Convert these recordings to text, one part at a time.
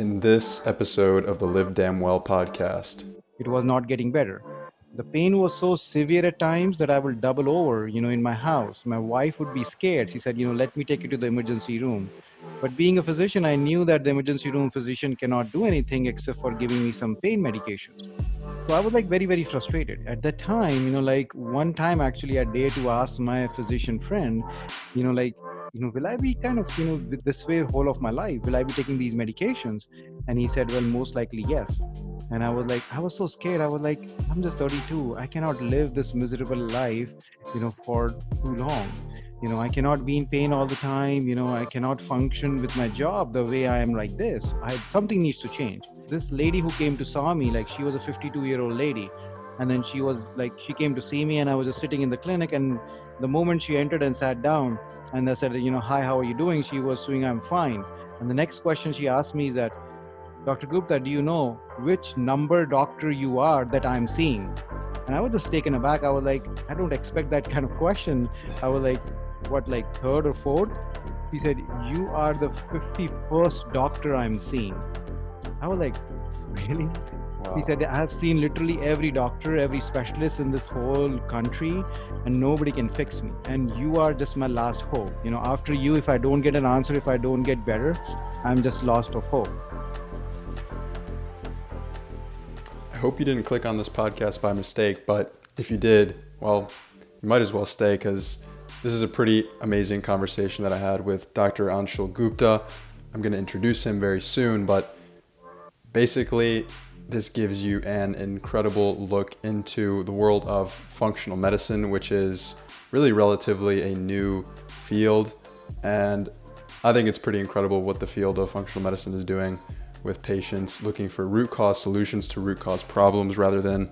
in this episode of the Live Damn Well podcast. It was not getting better. The pain was so severe at times that I would double over, you know, in my house. My wife would be scared. She said, you know, let me take you to the emergency room. But being a physician, I knew that the emergency room physician cannot do anything except for giving me some pain medications. So I was like very, very frustrated. At that time, you know, like one time actually I dared to ask my physician friend, you know, like, you know, will I be kind of, you know, this way whole of my life? Will I be taking these medications? And he said, well, most likely yes. And I was like, I was so scared. I was like, I'm just 32. I cannot live this miserable life, you know, for too long. You know, I cannot be in pain all the time. You know, I cannot function with my job the way I am like this. I something needs to change. This lady who came to saw me, like she was a 52 year old lady, and then she was like, she came to see me, and I was just sitting in the clinic, and the moment she entered and sat down, and I said, you know, hi, how are you doing? She was saying, I'm fine. And the next question she asked me is that, Dr. Gupta, do you know which number doctor you are that I'm seeing? And I was just taken aback. I was like, I don't expect that kind of question. I was like, what, like third or fourth? He said, You are the 51st doctor I'm seeing. I was like, Really? Wow. He said, I have seen literally every doctor, every specialist in this whole country, and nobody can fix me. And you are just my last hope. You know, after you, if I don't get an answer, if I don't get better, I'm just lost of hope. I hope you didn't click on this podcast by mistake, but if you did, well, you might as well stay because this is a pretty amazing conversation that I had with Dr. Anshul Gupta. I'm going to introduce him very soon, but basically, this gives you an incredible look into the world of functional medicine, which is really relatively a new field. And I think it's pretty incredible what the field of functional medicine is doing with patients looking for root cause solutions to root cause problems rather than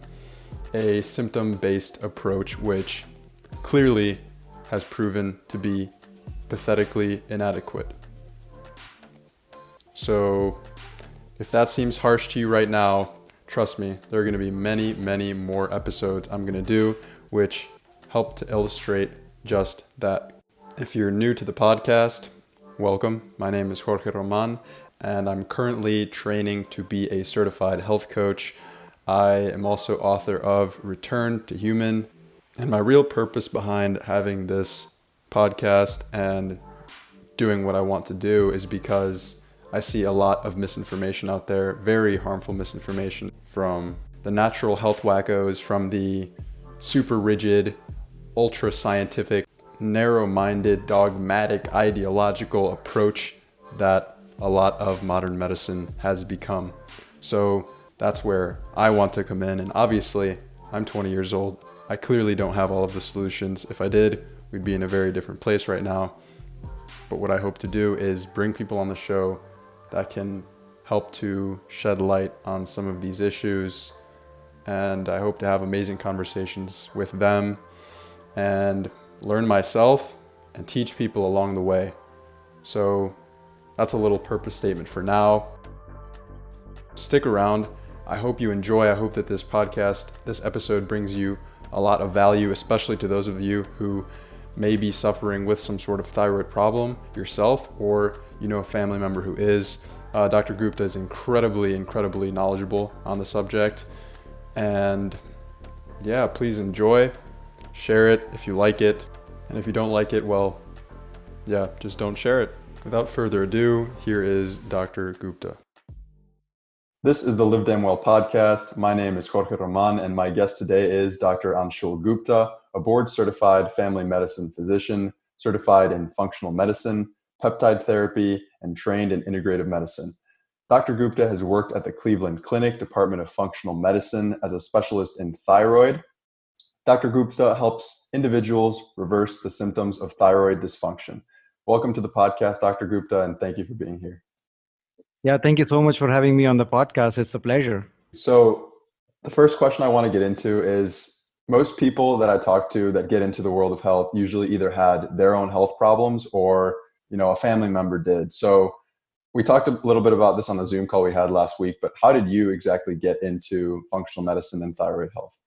a symptom based approach, which clearly has proven to be pathetically inadequate. So, if that seems harsh to you right now, trust me, there are going to be many, many more episodes I'm going to do which help to illustrate just that. If you're new to the podcast, welcome. My name is Jorge Roman, and I'm currently training to be a certified health coach. I am also author of Return to Human, and my real purpose behind having this podcast and doing what I want to do is because I see a lot of misinformation out there, very harmful misinformation from the natural health wackos, from the super rigid, ultra scientific, narrow minded, dogmatic, ideological approach that a lot of modern medicine has become. So that's where I want to come in. And obviously, I'm 20 years old. I clearly don't have all of the solutions. If I did, we'd be in a very different place right now. But what I hope to do is bring people on the show that can help to shed light on some of these issues. And I hope to have amazing conversations with them and learn myself and teach people along the way. So that's a little purpose statement for now. Stick around. I hope you enjoy. I hope that this podcast, this episode brings you a lot of value, especially to those of you who may be suffering with some sort of thyroid problem yourself or you know a family member who is. Uh, Dr. Gupta is incredibly, incredibly knowledgeable on the subject. And yeah, please enjoy, share it if you like it. And if you don't like it, well, yeah, just don't share it. Without further ado, here is Dr. Gupta. This is the Live Damn Well podcast. My name is Jorge Roman, and my guest today is Dr. Anshul Gupta, a board certified family medicine physician, certified in functional medicine, peptide therapy, and trained in integrative medicine. Dr. Gupta has worked at the Cleveland Clinic Department of Functional Medicine as a specialist in thyroid. Dr. Gupta helps individuals reverse the symptoms of thyroid dysfunction. Welcome to the podcast, Dr. Gupta, and thank you for being here. Yeah, thank you so much for having me on the podcast. It's a pleasure. So, the first question I want to get into is most people that I talk to that get into the world of health usually either had their own health problems or, you know, a family member did. So, we talked a little bit about this on the Zoom call we had last week, but how did you exactly get into functional medicine and thyroid health?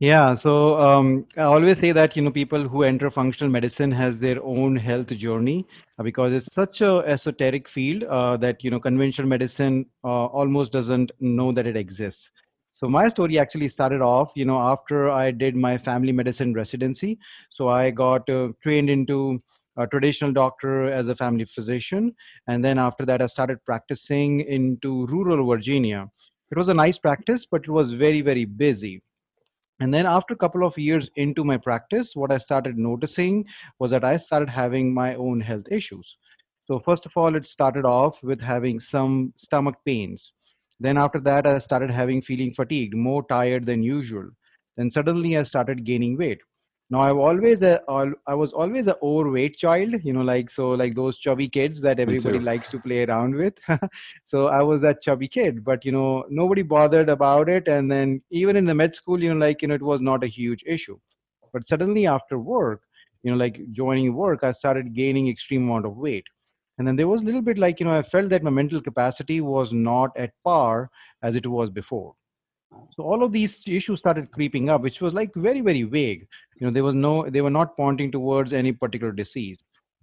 Yeah, so um, I always say that you know people who enter functional medicine has their own health journey uh, because it's such a esoteric field uh, that you know conventional medicine uh, almost doesn't know that it exists. So my story actually started off, you know, after I did my family medicine residency. So I got uh, trained into a traditional doctor as a family physician, and then after that I started practicing into rural Virginia. It was a nice practice, but it was very very busy. And then after a couple of years into my practice what i started noticing was that i started having my own health issues. So first of all it started off with having some stomach pains. Then after that i started having feeling fatigued more tired than usual. Then suddenly i started gaining weight now i've always uh, a, was always an overweight child you know like so like those chubby kids that everybody likes to play around with. So i was that chubby kid but you know nobody bothered about it and then even in the med school you know like you know it was not a huge issue. But suddenly after work you know like joining work i started gaining extreme amount of weight. And then there was a little bit like you know i felt that my mental capacity was not at par as it was before so all of these issues started creeping up which was like very very vague. You know there was no they were not pointing towards any particular disease.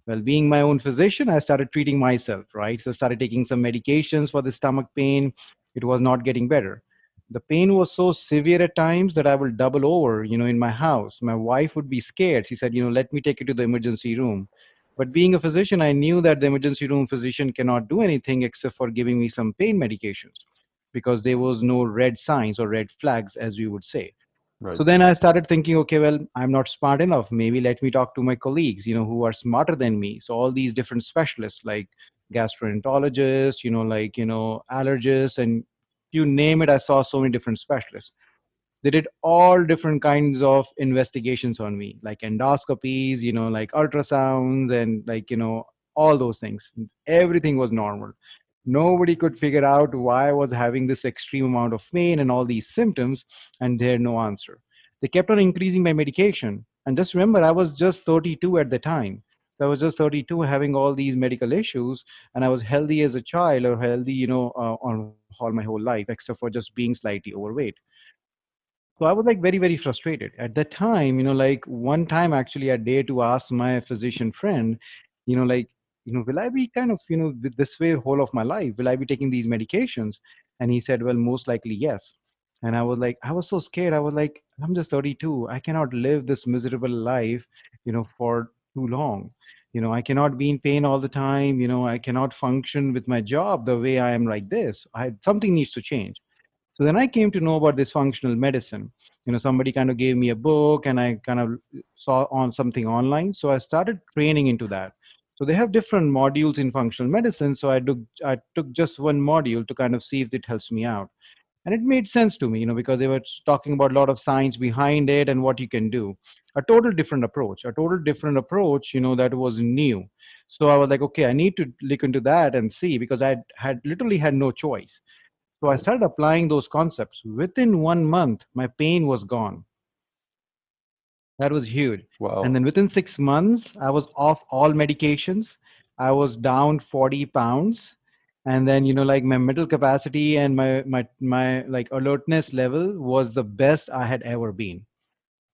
Well being my own physician i started treating myself right? So started taking some medications for the stomach pain. It was not getting better. The pain was so severe at times that i will double over you know in my house. My wife would be scared. She said you know let me take you to the emergency room. But being a physician i knew that the emergency room physician cannot do anything except for giving me some pain medications because there was no red signs or red flags as we would say. Right. so then i started thinking okay well i'm not smart enough. Maybe let me talk to my colleagues you know who are smarter than me. So all these different specialists like gastroenterologists you know like you know allergists and you name it i saw so many different specialists. They did all different kinds of investigations on me like endoscopies you know like ultrasounds and like you know all those things. Everything was normal nobody could figure out why i was having this extreme amount of pain and all these symptoms and they had no answer. They kept on increasing my medication. And just remember i was just 32 at the time. So i was just 32 having all these medical issues and i was healthy as a child or healthy you know uh, on all my whole life except for just being slightly overweight. So I was like very, very frustrated. At that time, you know, like one time actually I dared to ask my physician friend, you know, like, you know, will I be kind of, you know, th- this way whole of my life? Will I be taking these medications? And he said, well, most likely yes. And I was like, I was so scared. I was like, I'm just 32. I cannot live this miserable life, you know, for too long. You know, I cannot be in pain all the time. You know, I cannot function with my job the way I am like this. I something needs to change so then I came to know about this functional medicine. You know, somebody kind of gave me a book and I kind of saw on something online. So I started training into that. So they have different modules in functional medicine. So I took I took just one module to kind of see if it helps me out. And it made sense to me, you know, because they were talking about a lot of science behind it and what you can do. A total different approach, a total different approach, you know, that was new. So I was like, okay, I need to look into that and see because I had literally had no choice so I started applying those concepts. Within one month, my pain was gone. That was huge. And then within six months, I was off all medications. I was down 40 pounds. And then, you know, like my mental capacity and my, my, my like alertness level was the best I had ever been.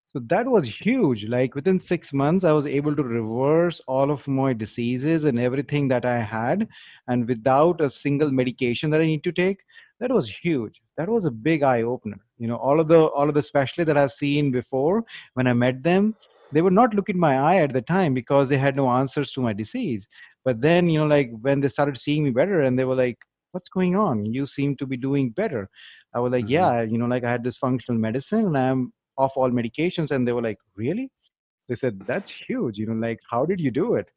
So that was huge. Like within six months, I was able to reverse all of my diseases and everything that I had, and without a single medication that I need to take. That was huge. That was a big eye opener. You know, all of the all of the specialists that I've seen before, when I met them, they would not look in my eye at the time because they had no answers to my disease. But then, you know, like when they started seeing me better, and they were like, "What's going on? You seem to be doing better." I was like, hmm "Yeah, you know, like I had this functional medicine, and I'm off all medications and they were like really they said that's huge you know like how did you do it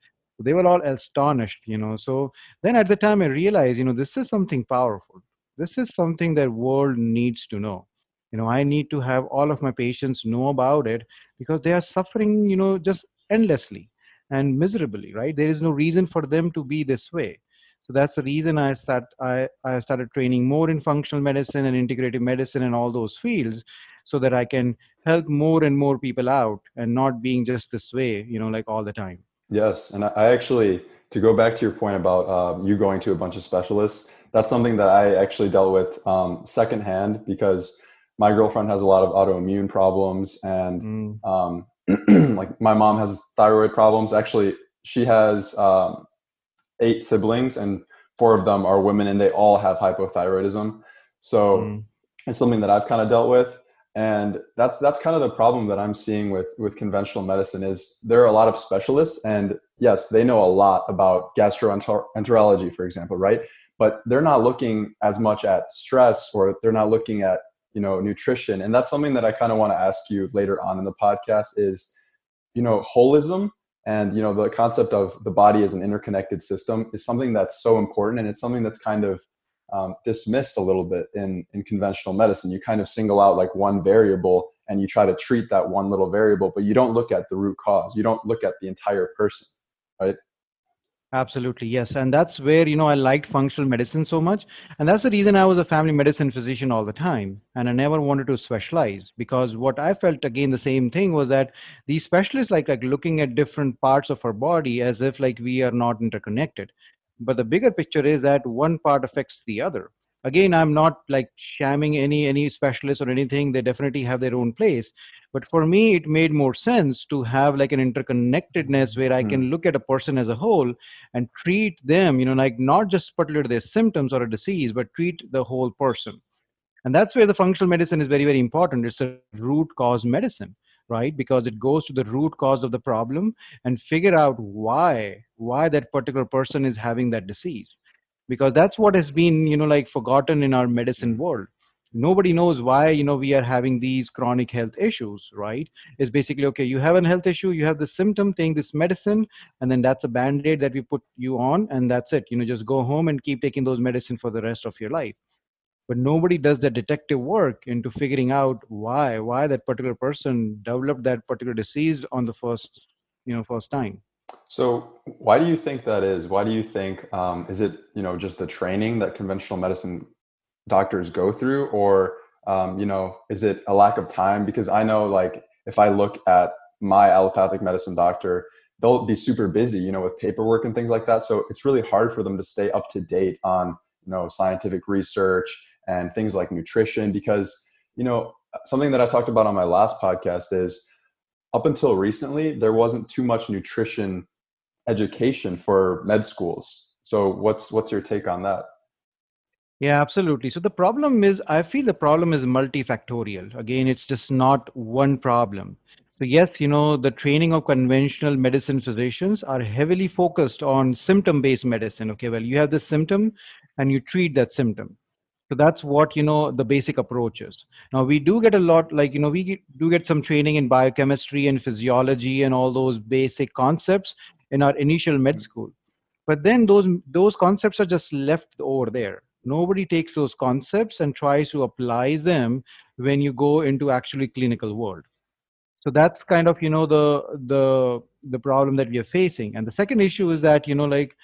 they were all astonished you know so then at the time i realized you know this is something powerful this is something that world needs to know. You know i need to have all of my patients know about it because they are suffering you know just endlessly and miserably right? There is no reason for them to be this way. So that's the reason i start i, I started training more in functional medicine and integrative medicine and all those fields so that i can help more and more people out and not being just this way you know like all the time. Yes, and I actually, to go back to your point about um, you going to a bunch of specialists, that's something that I actually dealt with um, secondhand because my girlfriend has a lot of autoimmune problems and Mm. um, like my mom has thyroid problems actually she has um, eight siblings and four of them are women and they all have hypothyroidism so Mm. it's something that i've kind of dealt with and that's that's kind of the problem that i'm seeing with with conventional medicine is there are a lot of specialists and yes they know a lot about gastroenterology for example right but they're not looking as much at stress or they're not looking at you know nutrition. And that's something that i kind of want to ask you later on in the podcast is you know holism and you know the concept of the body as an interconnected system is something that's so important and it's something that's kind of um, dismissed a little bit in in conventional medicine. You kind of single out like one variable and you try to treat that one little variable but you don't look at the root cause. You don't look at the entire person right Absolutely, yes. And that's where, you know, I liked functional medicine so much. And that's the reason I was a family medicine physician all the time. And I never wanted to specialize because what I felt again the same thing was that these specialists like like looking at different parts of our body as if like we are not interconnected. But the bigger picture is that one part affects the other. Again, I'm not like shamming any any specialist or anything. They definitely have their own place. But for me, it made more sense to have like an interconnectedness where I Hmm. can look at a person as a whole and treat them, you know, like not just particularly their symptoms or a disease, but treat the whole person. And that's where the functional medicine is very, very important. It's a root cause medicine, right? Because it goes to the root cause of the problem and figure out why, why that particular person is having that disease. Because that's what has been, you know, like forgotten in our medicine mm-hmm. world. Nobody knows why, you know, we are having these chronic health issues, right? It's basically okay, you have a health issue, you have the symptom, take this medicine, and then that's a band-aid that we put you on and that's it you know just go home and keep taking those medicine for the rest of your life but nobody does the detective work into figuring out why why that particular person developed that particular disease on the first you know first time So, why do you think that is? Why do you think um, is it you know just the training that conventional medicine doctors go through, or um, you know is it a lack of time? Because I know like if I look at my allopathic medicine doctor, they'll be super busy, you know, with paperwork and things like that. So it's really hard for them to stay up to date on you know scientific research and things like nutrition because you know something that I talked about on my last podcast is up until recently there wasn't too much nutrition education for med schools. So what's what's your take on that? yeah absolutely. So the problem is i feel the problem is multifactorial. Again it's just not one problem. So yes you know the training of conventional medicine physicians are heavily focused on symptom based medicine. Okay well you have this symptom and you treat that symptom so that's what you know the basic approach is. Now we do get a lot like you know we get, do get some training in biochemistry and physiology and all those basic concepts in our initial med mm. school. But then those those concepts are just left over there. Nobody takes those concepts and tries to apply them when you go into actually clinical world. So that's kind of you know the the the problem that we are facing. And the second issue is that you know like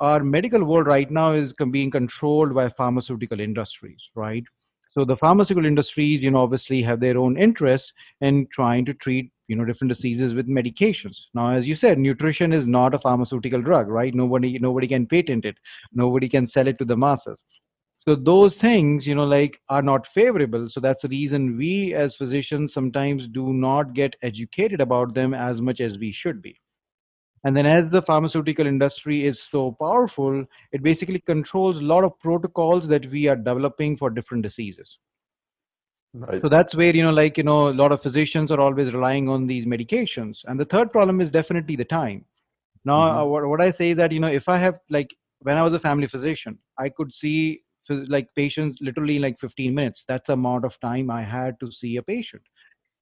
our medical world right now is being controlled by pharmaceutical industries right? So the pharmaceutical industries you know obviously have their own interests in trying to treat you know different diseases with medications. Now as you said nutrition is not a pharmaceutical drug right? Nobody nobody can patent it. Nobody can sell it to the masses. So those things you know like are not favorable. So that's the reason we as physicians sometimes do not get educated about them as much as we should be and then as the pharmaceutical industry is so powerful it basically controls a lot of protocols that we are developing for different diseases. Right. so that's where you know like you know a lot of physicians are always relying on these medications. And the third problem is definitely the time. Now Mhm. uh, what, what i say is that you know if i have like when i was a family physician i could see like patients literally in like 15 minutes. That's the amount of time i had to see a patient.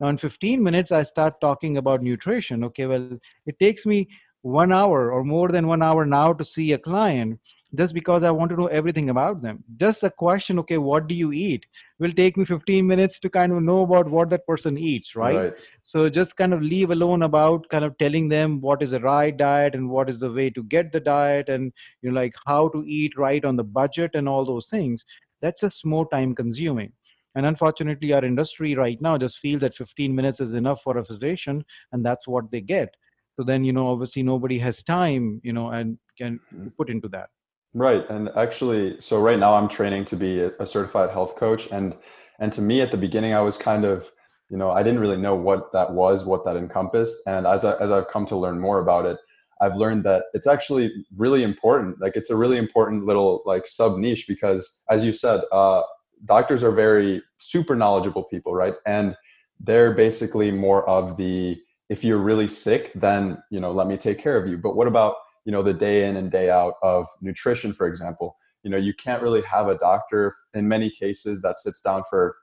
Now in 15 minutes i start talking about nutrition. Okay well it takes me one hour or more than one hour now to see a client just because i want to know everything about them. Just a question okay what do you eat? Will take me 15 minutes to kind of know about what that person eats right, Right. so just kind of leave alone about kind of telling them what is the right diet and what is the way to get the diet and you know like how to eat right on the budget and all those things. That's just more time consuming. And unfortunately our industry right now just feels that 15 minutes is enough for a physician and that's what they get so then you know obviously nobody has time you know and can put into that Right. And actually, so right now I'm training to be a a certified health coach, and And to me, at the beginning, I was kind of, you know, I didn't really know what that was, what that encompassed. And as, I, as I've come to learn more about it, I've learned that it's actually really important. Like it's a really important little like sub niche because, as you said, uh, doctors are very super knowledgeable people, right? And they're basically more of the if you're really sick, then you know let me take care of you. But what about you know the day in and day out of nutrition, for example? You know you can't really have a doctor in many cases that sits down for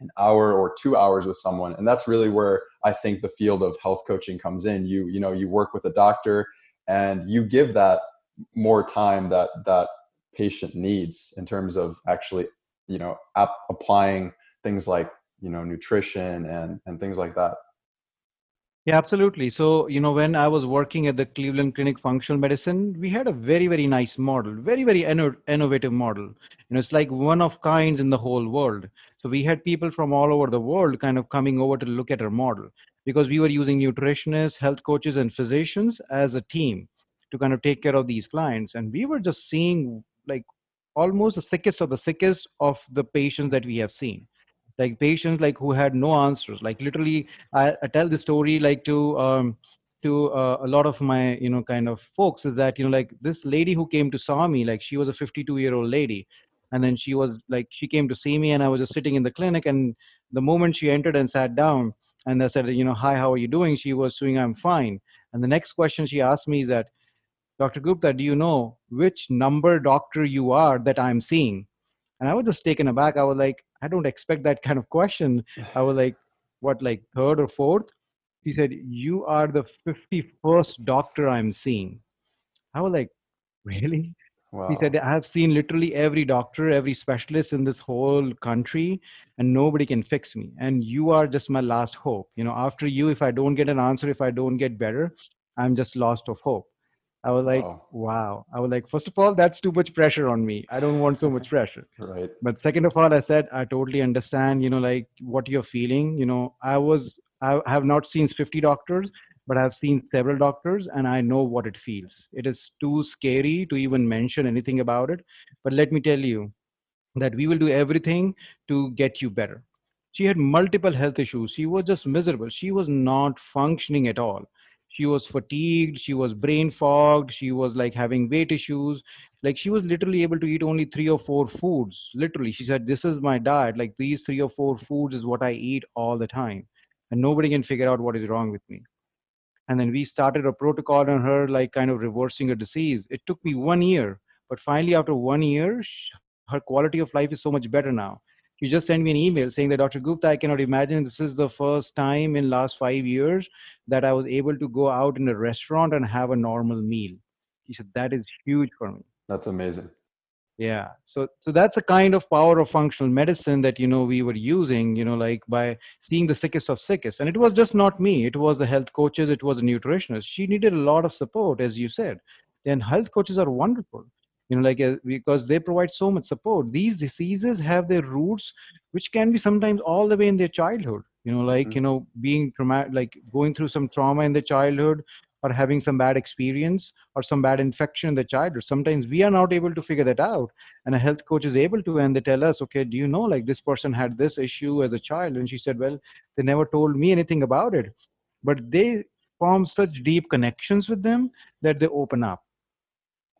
an hour or two hours with someone and that's really where i think the field of health coaching comes in you you know you work with a doctor and you give that more time that that patient needs in terms of actually you know ap- applying things like you know nutrition and and things like that yeah, absolutely. So, you know, when I was working at the Cleveland Clinic Functional Medicine, we had a very, very nice model, very, very inno- innovative model. You know, it's like one of kinds in the whole world. So we had people from all over the world kind of coming over to look at our model because we were using nutritionists, health coaches, and physicians as a team to kind of take care of these clients. And we were just seeing like almost the sickest of the sickest of the patients that we have seen like patients like who had no answers. Like literally i, I tell the story like to um, to uh, a lot of my you know kind of folks is that you know like this lady who came to saw me like she was a 52 year old lady. And then she was like she came to see me and i was just sitting in the clinic and the moment she entered and sat down and i said you know hi how are you doing? She was saying i'm fine. And the next question she asked me is that dr gupta do you know which number doctor you are that i'm seeing? And i was just taken aback. I was like I don't expect that kind of question. I was like, what, like third or fourth? He said, You are the 51st doctor I'm seeing. I was like, Really? Wow. He said, I have seen literally every doctor, every specialist in this whole country, and nobody can fix me. And you are just my last hope. You know, after you, if I don't get an answer, if I don't get better, I'm just lost of hope. I was like, wow. wow. I was like, first of all, that's too much pressure on me. I don't want so much pressure. right. But second of all, I said, I totally understand, you know, like what you're feeling. You know, I was, I have not seen 50 doctors, but I've seen several doctors and I know what it feels. It is too scary to even mention anything about it. But let me tell you that we will do everything to get you better. She had multiple health issues. She was just miserable. She was not functioning at all she was fatigued she was brain fogged she was like having weight issues. Like she was literally able to eat only three or four foods literally. She said this is my diet. Like these three or four foods is what i eat all the time and nobody can figure out what is wrong with me. And then we started a protocol on her like kind of reversing a disease. It took me one year but finally after one year her quality of life is so much better now you just sent me an email saying that Dr. Gupta, I cannot imagine this is the first time in last five years that I was able to go out in a restaurant and have a normal meal. He said that is huge for me. That's amazing. Yeah. So so that's the kind of power of functional medicine that you know we were using, you know, like by seeing the sickest of sickest. And it was just not me. It was the health coaches, it was a nutritionist. She needed a lot of support, as you said. Then health coaches are wonderful you know like uh, because they provide so much support. These diseases have their roots which can be sometimes all the way in their childhood you know like mm-hmm. you know being traumatic like going through some trauma in the childhood or having some bad experience or some bad infection in the childhood. Sometimes we are not able to figure that out and a health coach is able to and they tell us okay do you know like this person had this issue as a child? And she said well they never told me anything about it. But they form such deep connections with them that they open up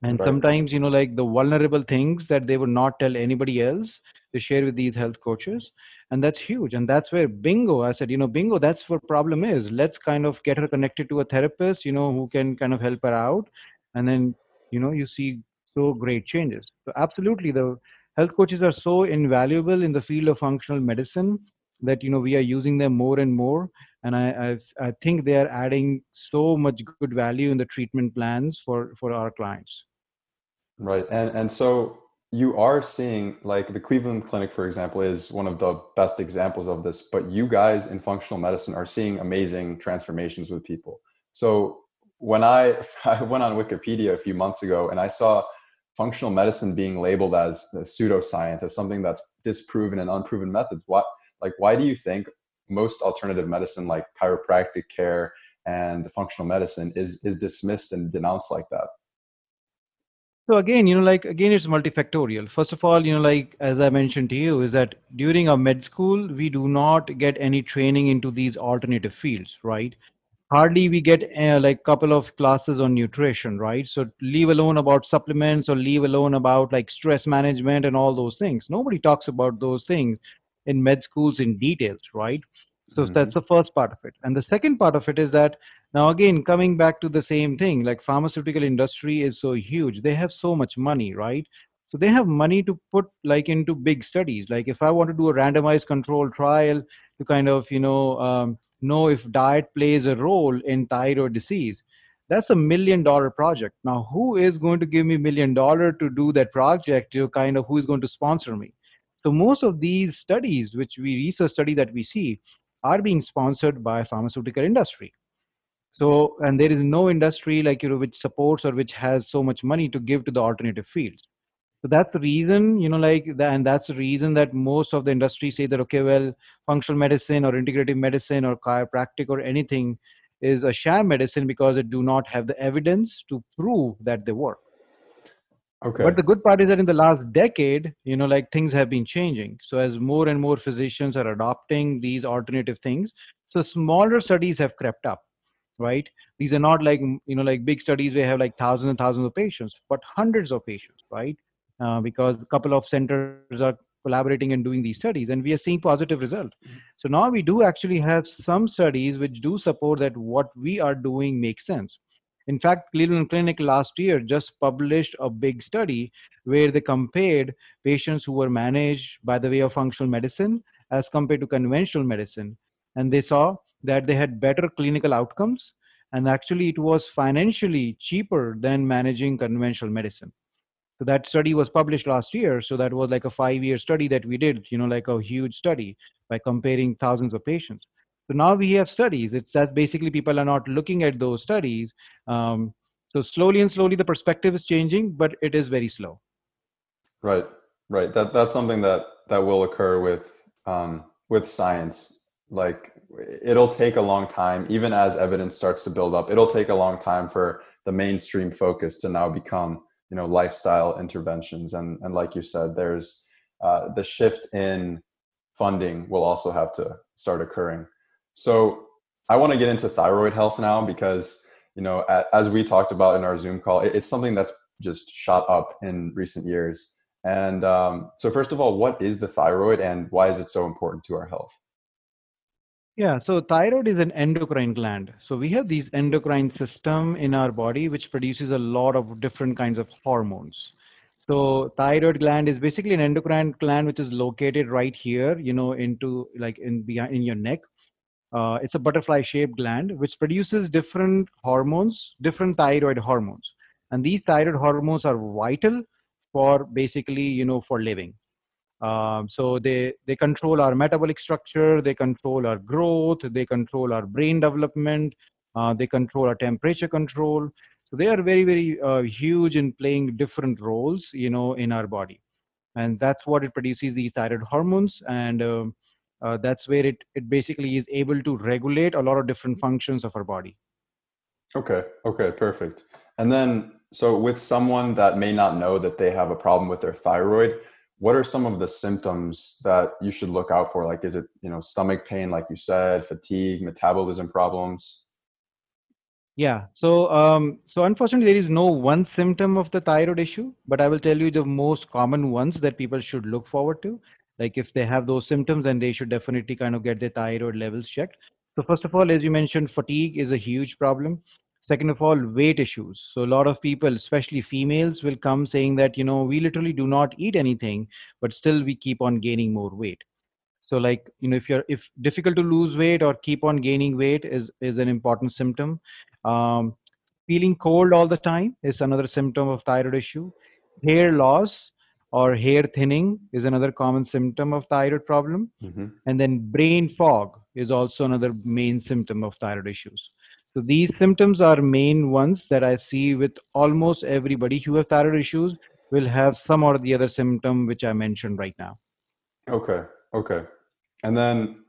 and right. sometimes you know like the vulnerable things that they would not tell anybody else they share with these health coaches and that's huge. And that's where bingo i said you know bingo that's what problem is. Let's kind of get her connected to a therapist you know who can kind of help her out. And then you know you see so great changes. So absolutely the health coaches are so invaluable in the field of functional medicine that you know we are using them more and more. And I, I i think they are adding so much good value in the treatment plans for for our clients Right. And and so you are seeing like the Cleveland Clinic, for example, is one of the best examples of this. But you guys in functional medicine are seeing amazing transformations with people. So when I I went on Wikipedia a few months ago and I saw functional medicine being labeled as pseudoscience, as something that's disproven and unproven methods, what like why do you think most alternative medicine like chiropractic care and functional medicine is is dismissed and denounced like that? So again, you know, like again, it's multifactorial. First of all, you know, like as I mentioned to you, is that during our med school, we do not get any training into these alternative fields, right? Hardly we get uh, like couple of classes on nutrition, right? So leave alone about supplements or leave alone about like stress management and all those things. Nobody talks about those things in med schools in details, right? So Mhm. that's the first part of it. And the second part of it is that now again coming back to the same thing, like pharmaceutical industry is so huge. They have so much money, right? So they have money to put like into big studies. Like if I want to do a randomized control trial to kind of you know um, know if diet plays a role in thyroid disease, that's a million dollar project. Now who is going to give me million dollar to do that project? To kind of who is going to sponsor me? So most of these studies, which we research study that we see, are being sponsored by pharmaceutical industry. So and there is no industry like you know which supports or which has so much money to give to the alternative fields. So that's the reason you know like and that's the reason that most of the industry say that okay well functional medicine or integrative medicine or chiropractic or anything is a sham medicine because it do not have the evidence to prove that they work Okay. but the good part is that in the last decade, you know, like things have been changing. So as more and more physicians are adopting these alternative things, so smaller studies have crept up, right? These are not like you know like big studies where you have like thousands and thousands of patients, but hundreds of patients, right? Uh, because a couple of centers are collaborating and doing these studies, and we are seeing positive results. So now we do actually have some studies which do support that what we are doing makes sense. In fact, Cleveland Clinic last year just published a big study where they compared patients who were managed by the way of functional medicine as compared to conventional medicine. And they saw that they had better clinical outcomes. And actually, it was financially cheaper than managing conventional medicine. So that study was published last year. So that was like a five year study that we did, you know, like a huge study by comparing thousands of patients. So now we have studies. It's that basically people are not looking at those studies. Um, so slowly and slowly the perspective is changing, but it is very slow. Right, right. That that's something that that will occur with um, with science. Like it'll take a long time, even as evidence starts to build up. It'll take a long time for the mainstream focus to now become, you know, lifestyle interventions. And and like you said, there's uh, the shift in funding will also have to start occurring. So I want to get into thyroid health now because you know, as we talked about in our Zoom call, it's something that's just shot up in recent years and um, so, first of all, what is the thyroid and why is it so important to our health? Yeah, so thyroid is an endocrine gland. So we have these endocrine system in our body which produces a lot of different kinds of hormones. So thyroid gland is basically an endocrine gland which is located right here, you know, into like in behind in your neck. Uh, it's a butterfly shaped gland which produces different hormones, different thyroid hormones. And these thyroid hormones are vital for basically you know for living. Um, so they they control our metabolic structure they control our growth they control our brain development uh, they control our temperature control. So they are very very uh, huge in playing different roles you know in our body. And that's what it produces these thyroid hormones. And um, uh, that's where it, it basically is able to regulate a lot of different functions of our body okay okay perfect and then so, with someone that may not know that they have a problem with their thyroid, what are some of the symptoms that you should look out for? Like, is it you know stomach pain, like you said, fatigue, metabolism problems? Yeah. So, um, so unfortunately, there is no one symptom of the thyroid issue, but I will tell you the most common ones that people should look forward to. Like if they have those symptoms, and they should definitely kind of get their thyroid levels checked. So first of all, as you mentioned, fatigue is a huge problem. Second of all, weight issues. So a lot of people, especially females, will come saying that, you know, we literally do not eat anything, but still we keep on gaining more weight. So like, you know, if you're if difficult to lose weight or keep on gaining weight is is an important symptom. Um, feeling cold all the time is another symptom of thyroid issue. Hair loss or hair thinning is another common symptom of thyroid problem. Mm-hmm. And then brain fog is also another main symptom of thyroid issues. So these symptoms are main ones that I see with almost everybody who have thyroid issues will have some or the other symptom which I mentioned right now. Okay. Okay. And then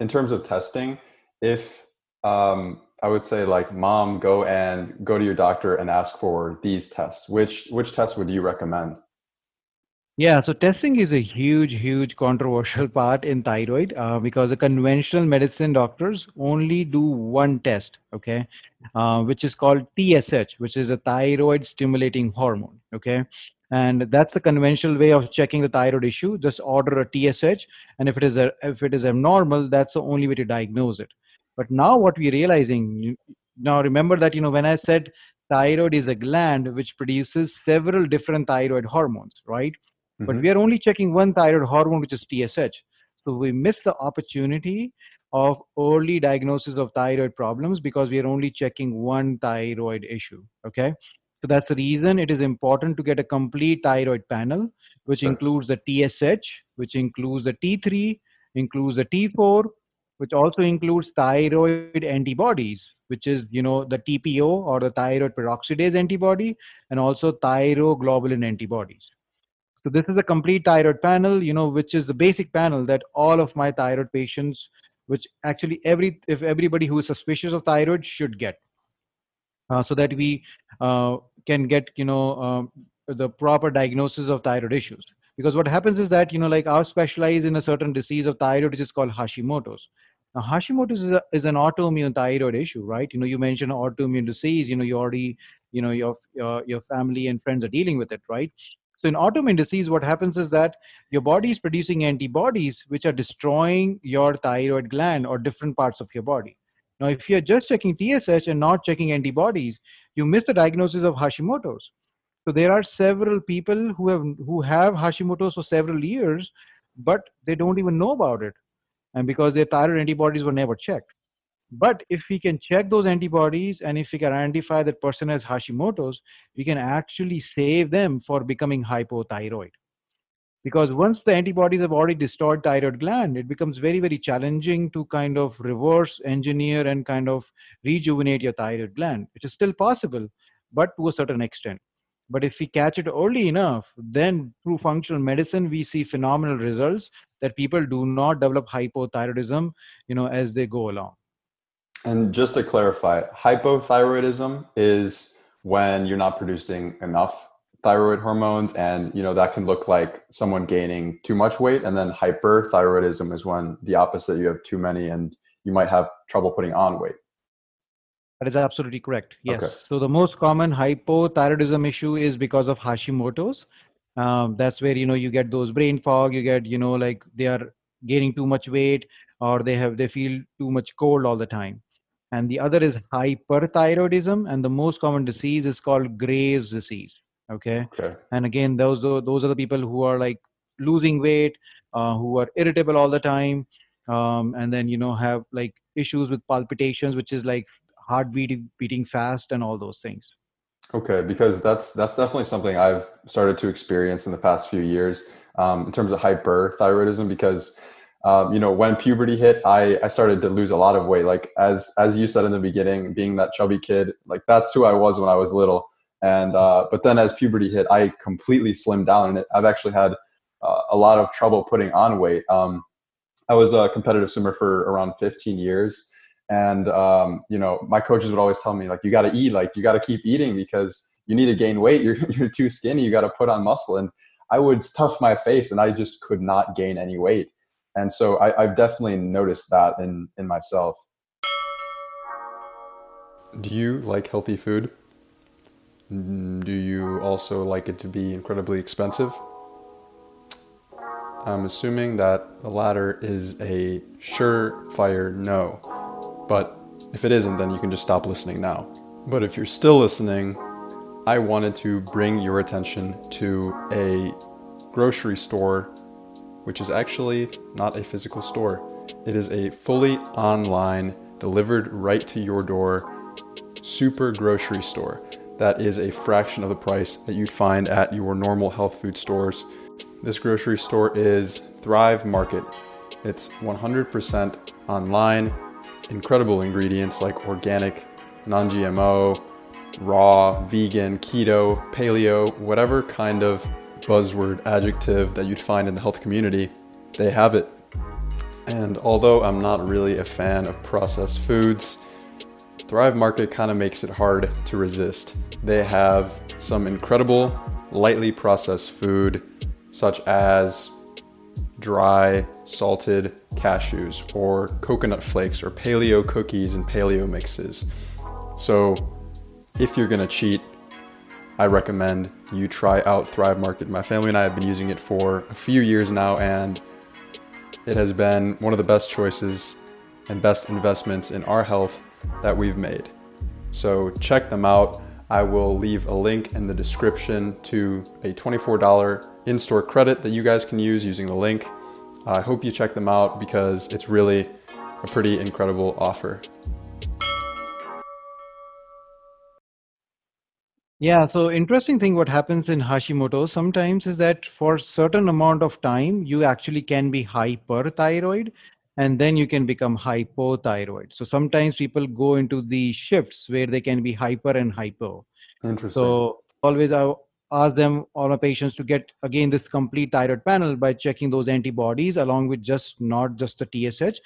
in terms of testing, if um, I would say like mom, go and go to your doctor and ask for these tests. Which which tests would you recommend? Yeah, so testing is a huge, huge controversial part in thyroid uh, because the conventional medicine doctors only do one test, okay, uh, which is called TSH, which is a thyroid stimulating hormone, okay, and that's the conventional way of checking the thyroid issue. Just order a TSH, and if it is a, if it is abnormal, that's the only way to diagnose it. But now what we're realizing now, remember that you know when I said thyroid is a gland which produces several different thyroid hormones, right? But mm-hmm. we are only checking one thyroid hormone which is tsh so we miss the opportunity of early diagnosis of thyroid problems because we are only checking one thyroid issue okay so that's the reason it is important to get a complete thyroid panel which sure. includes the tsh which includes the t3 includes the t4 which also includes thyroid antibodies which is you know the tpo or the thyroid peroxidase antibody and also thyroglobulin antibodies so this is a complete thyroid panel, you know, which is the basic panel that all of my thyroid patients, which actually every if everybody who is suspicious of thyroid should get, uh, so that we uh, can get you know uh, the proper diagnosis of thyroid issues. Because what happens is that you know like our specialize in a certain disease of thyroid, which is called Hashimoto's. Now, Hashimoto's is, a, is an autoimmune thyroid issue, right? You know, you mentioned autoimmune disease. You know, you already, you know, your your your family and friends are dealing with it, right? So in autoimmune disease, what happens is that your body is producing antibodies which are destroying your thyroid gland or different parts of your body. Now, if you're just checking TSH and not checking antibodies, you miss the diagnosis of Hashimoto's. So there are several people who have who have Hashimoto's for several years, but they don't even know about it, and because their thyroid antibodies were never checked. But if we can check those antibodies and if we can identify that person has Hashimoto's, we can actually save them for becoming hypothyroid. Because once the antibodies have already destroyed thyroid gland, it becomes very, very challenging to kind of reverse engineer and kind of rejuvenate your thyroid gland, which is still possible, but to a certain extent. But if we catch it early enough, then through functional medicine, we see phenomenal results that people do not develop hypothyroidism, you know, as they go along. And just to clarify, hypothyroidism is when you're not producing enough thyroid hormones and you know that can look like someone gaining too much weight. And then hyperthyroidism is when the opposite you have too many and you might have trouble putting on weight. That is absolutely correct. Yes. Okay. so the most common hypothyroidism issue is because of hashimoto's. Um, that's where you know you get those brain fog you get you know like they are gaining too much weight or they have they feel too much cold all the time and the other is hyperthyroidism and the most common disease is called graves disease okay, okay. and again those those are the people who are like losing weight uh, who are irritable all the time um, and then you know have like issues with palpitations which is like heart beating beating fast and all those things okay because that's that's definitely something i've started to experience in the past few years um, in terms of hyperthyroidism because um, you know, when puberty hit, I, I started to lose a lot of weight. Like as as you said in the beginning, being that chubby kid, like that's who I was when I was little. And uh, but then as puberty hit, I completely slimmed down, and I've actually had uh, a lot of trouble putting on weight. Um, I was a competitive swimmer for around 15 years, and um, you know, my coaches would always tell me like, you got to eat, like you got to keep eating because you need to gain weight. You're you're too skinny. You got to put on muscle. And I would stuff my face, and I just could not gain any weight and so I, have definitely noticed that in in myself. Do you like healthy food? Mm, do you also like it to be incredibly expensive? I'm assuming that the latter is a surefire no. But if it isn't, then you can just stop listening now. But if you're still listening, I wanted to bring your attention to a grocery store which is actually not a physical store. It is a fully online, delivered right to your door, super grocery store that is a fraction of the price that you'd find at your normal health food stores. This grocery store is Thrive Market. It's 100% online, incredible ingredients like organic, non GMO, raw, vegan, keto, paleo, whatever kind of buzzword adjective that you'd find in the health community, they have it. And although I'm not really a fan of processed foods, Thrive Market kind of makes it hard to resist. They have some incredible, lightly processed food, such as dry, salted cashews, or coconut flakes, or paleo cookies and paleo mixes. So, if you're gonna cheat, I recommend you try out Thrive Market. My family and I have been using it for a few years now, and it has been one of the best choices and best investments in our health that we've made. So check them out. I will leave a link in the description to a $24 in store credit that you guys can use using the link. I hope you check them out because it's really a pretty incredible offer. Yeah, so interesting thing what happens in Hashimoto sometimes is that for certain amount of time you actually can be hyperthyroid and then you can become hypothyroid. So sometimes people go into the shifts where they can be hyper and hypo. Interesting. So always I ask them all my patients to get again this complete thyroid panel by checking those antibodies along with just not just the TSH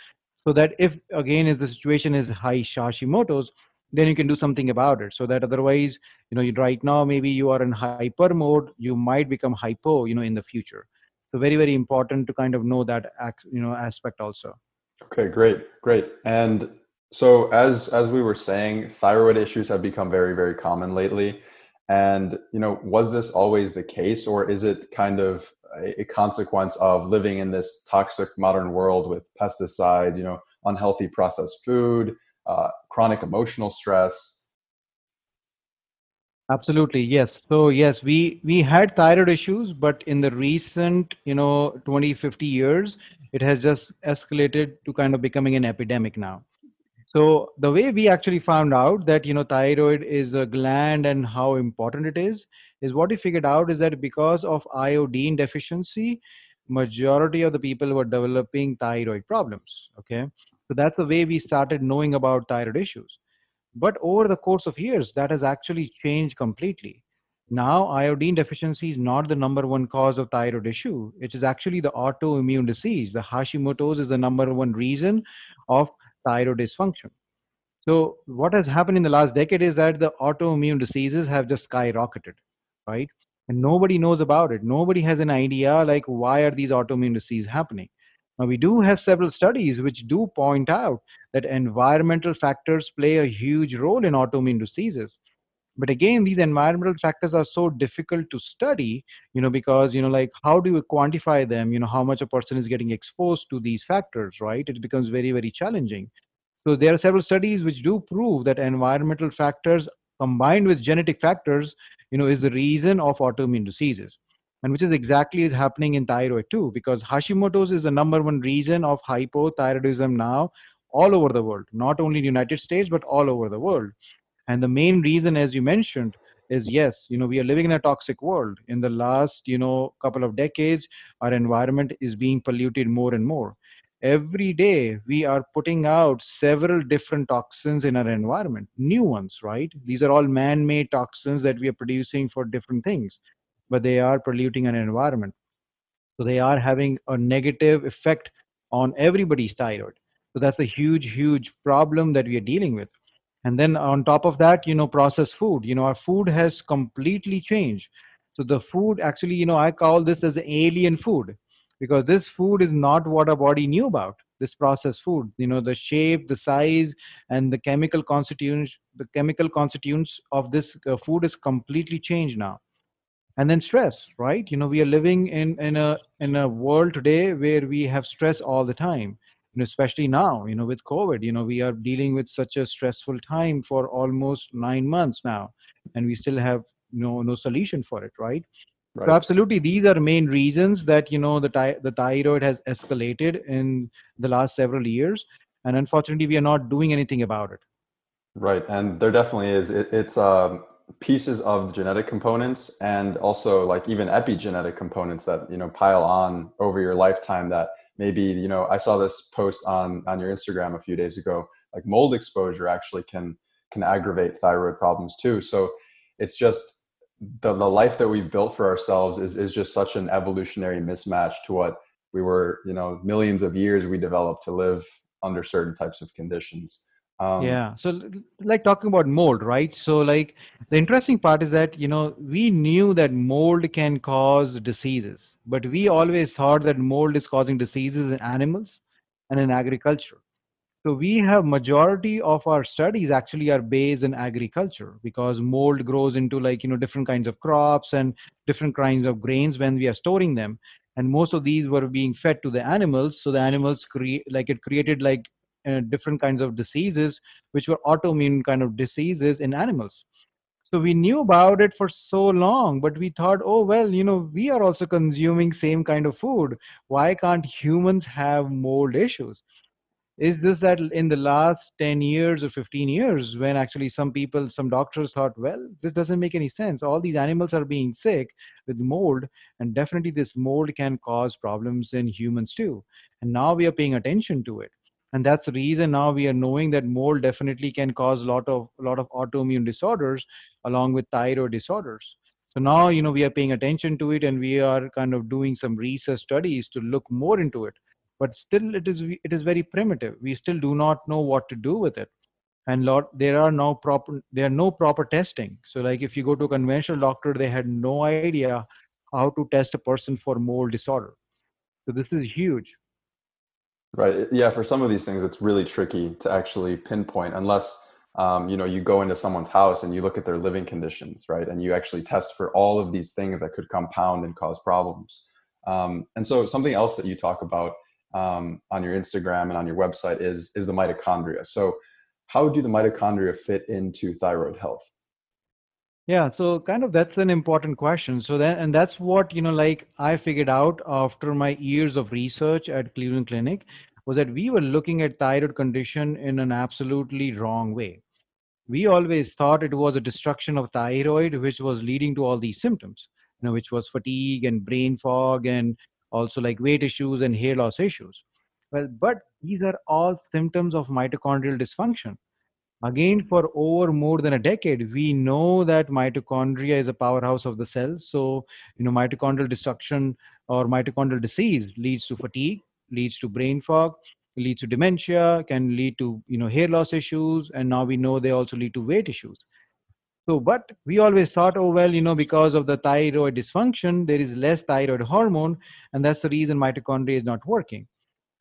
so that if again if the situation is high Hashimoto's then you can do something about it. So that otherwise you know right now maybe you are in hyper mode you might become hypo you know in the future. So very very important to kind of know that you know aspect also. Okay great great. And so as as we were saying thyroid issues have become very very common lately. And you know was this always the case or is it kind of a consequence of living in this toxic modern world with pesticides you know unhealthy processed food uh, chronic emotional stress. Absolutely yes. So yes we we had thyroid issues but in the recent you know 20 50 years it has just escalated to kind of becoming an epidemic now. So the way we actually found out that you know thyroid is a gland and how important it is is what we figured out is that because of iodine deficiency majority of the people were developing thyroid problems okay so that's the way we started knowing about thyroid issues. But over the course of years, that has actually changed completely. Now, iodine deficiency is not the number one cause of thyroid issue. It is actually the autoimmune disease. The Hashimoto's is the number one reason of thyroid dysfunction. So, what has happened in the last decade is that the autoimmune diseases have just skyrocketed, right? And nobody knows about it. Nobody has an idea like why are these autoimmune diseases happening. Now, we do have several studies which do point out that environmental factors play a huge role in autoimmune diseases. But again, these environmental factors are so difficult to study, you know, because, you know, like how do you quantify them? You know, how much a person is getting exposed to these factors, right? It becomes very, very challenging. So there are several studies which do prove that environmental factors combined with genetic factors, you know, is the reason of autoimmune diseases and which is exactly is happening in thyroid too because hashimoto's is the number one reason of hypothyroidism now all over the world not only in the united states but all over the world. And the main reason as you mentioned is yes you know we are living in a toxic world. In the last you know couple of decades our environment is being polluted more and more. Every day we are putting out several different toxins in our environment new ones right? These are all man-made toxins that we are producing for different things but they are polluting an environment. So they are having a negative effect on everybody's thyroid. So that's a huge, huge problem that we are dealing with. And then on top of that, you know, processed food. You know, our food has completely changed. So the food actually, you know, I call this as alien food because this food is not what our body knew about. This processed food, you know, the shape, the size, and the chemical constituents, the chemical constituents of this uh, food is completely changed now and then stress right you know we are living in in a in a world today where we have stress all the time you know, especially now you know with covid you know we are dealing with such a stressful time for almost 9 months now and we still have no no solution for it right Right. So absolutely, these are main reasons that you know the ty- the thyroid has escalated in the last several years, and unfortunately, we are not doing anything about it. Right, and there definitely is. It, it's um, pieces of genetic components and also like even epigenetic components that you know pile on over your lifetime that maybe you know i saw this post on on your instagram a few days ago like mold exposure actually can can aggravate thyroid problems too. So it's just the, the life that we've built for ourselves is, is just such an evolutionary mismatch to what we were you know millions of years we developed to live under certain types of conditions Um, yeah. So, like talking about mold, right? So, like the interesting part is that, you know, we knew that mold can cause diseases, but we always thought that mold is causing diseases in animals and in agriculture. So we have majority of our studies actually are based in agriculture because mold grows into like you know different kinds of crops and different kinds of grains when we are storing them and most of these were being fed to the animals so the animals create like it created like uh, different kinds of diseases which were autoimmune kind of diseases in animals. So we knew about it for so long but we thought oh well you know we are also consuming same kind of food. Why can't humans have mold issues? Is this that in the last 10 years or 15 years when actually some people some doctors thought well this doesn't make any sense. All these animals are being sick with mold and definitely this mold can cause problems in humans too. And now we are paying attention to it and that's the reason now we are knowing that mold definitely can cause a lot of a lot of autoimmune disorders along with thyroid disorders. So now you know we are paying attention to it and we are kind of doing some research studies to look more into it. But still it is it is very primitive. We still do not know what to do with it. And lot there are no proper there are no proper testing. So like if you go to a conventional doctor they had no idea how to test a person for mold disorder. So this is huge Right. Yeah. For some of these things, it's really tricky to actually pinpoint unless um, you know you go into someone's house and you look at their living conditions, right? And you actually test for all of these things that could compound and cause problems. Um, and so something else that you talk about um, on your Instagram and on your website is is the mitochondria. So how do the mitochondria fit into thyroid health? Yeah, so kind of that's an important question. So that and that's what, you know, like I figured out after my years of research at Cleveland Clinic was that we were looking at thyroid condition in an absolutely wrong way. We always thought it was a destruction of thyroid which was leading to all these symptoms, you know, which was fatigue and brain fog and also like weight issues and hair loss issues. Well, but these are all symptoms of mitochondrial dysfunction Again, for over more than a decade, we know that mitochondria is a powerhouse of the cell. So, you know, mitochondrial destruction or mitochondrial disease leads to fatigue, leads to brain fog, leads to dementia, can lead to, you know, hair loss issues. And now we know they also lead to weight issues. So, but we always thought, oh, well, you know, because of the thyroid dysfunction, there is less thyroid hormone. And that's the reason mitochondria is not working.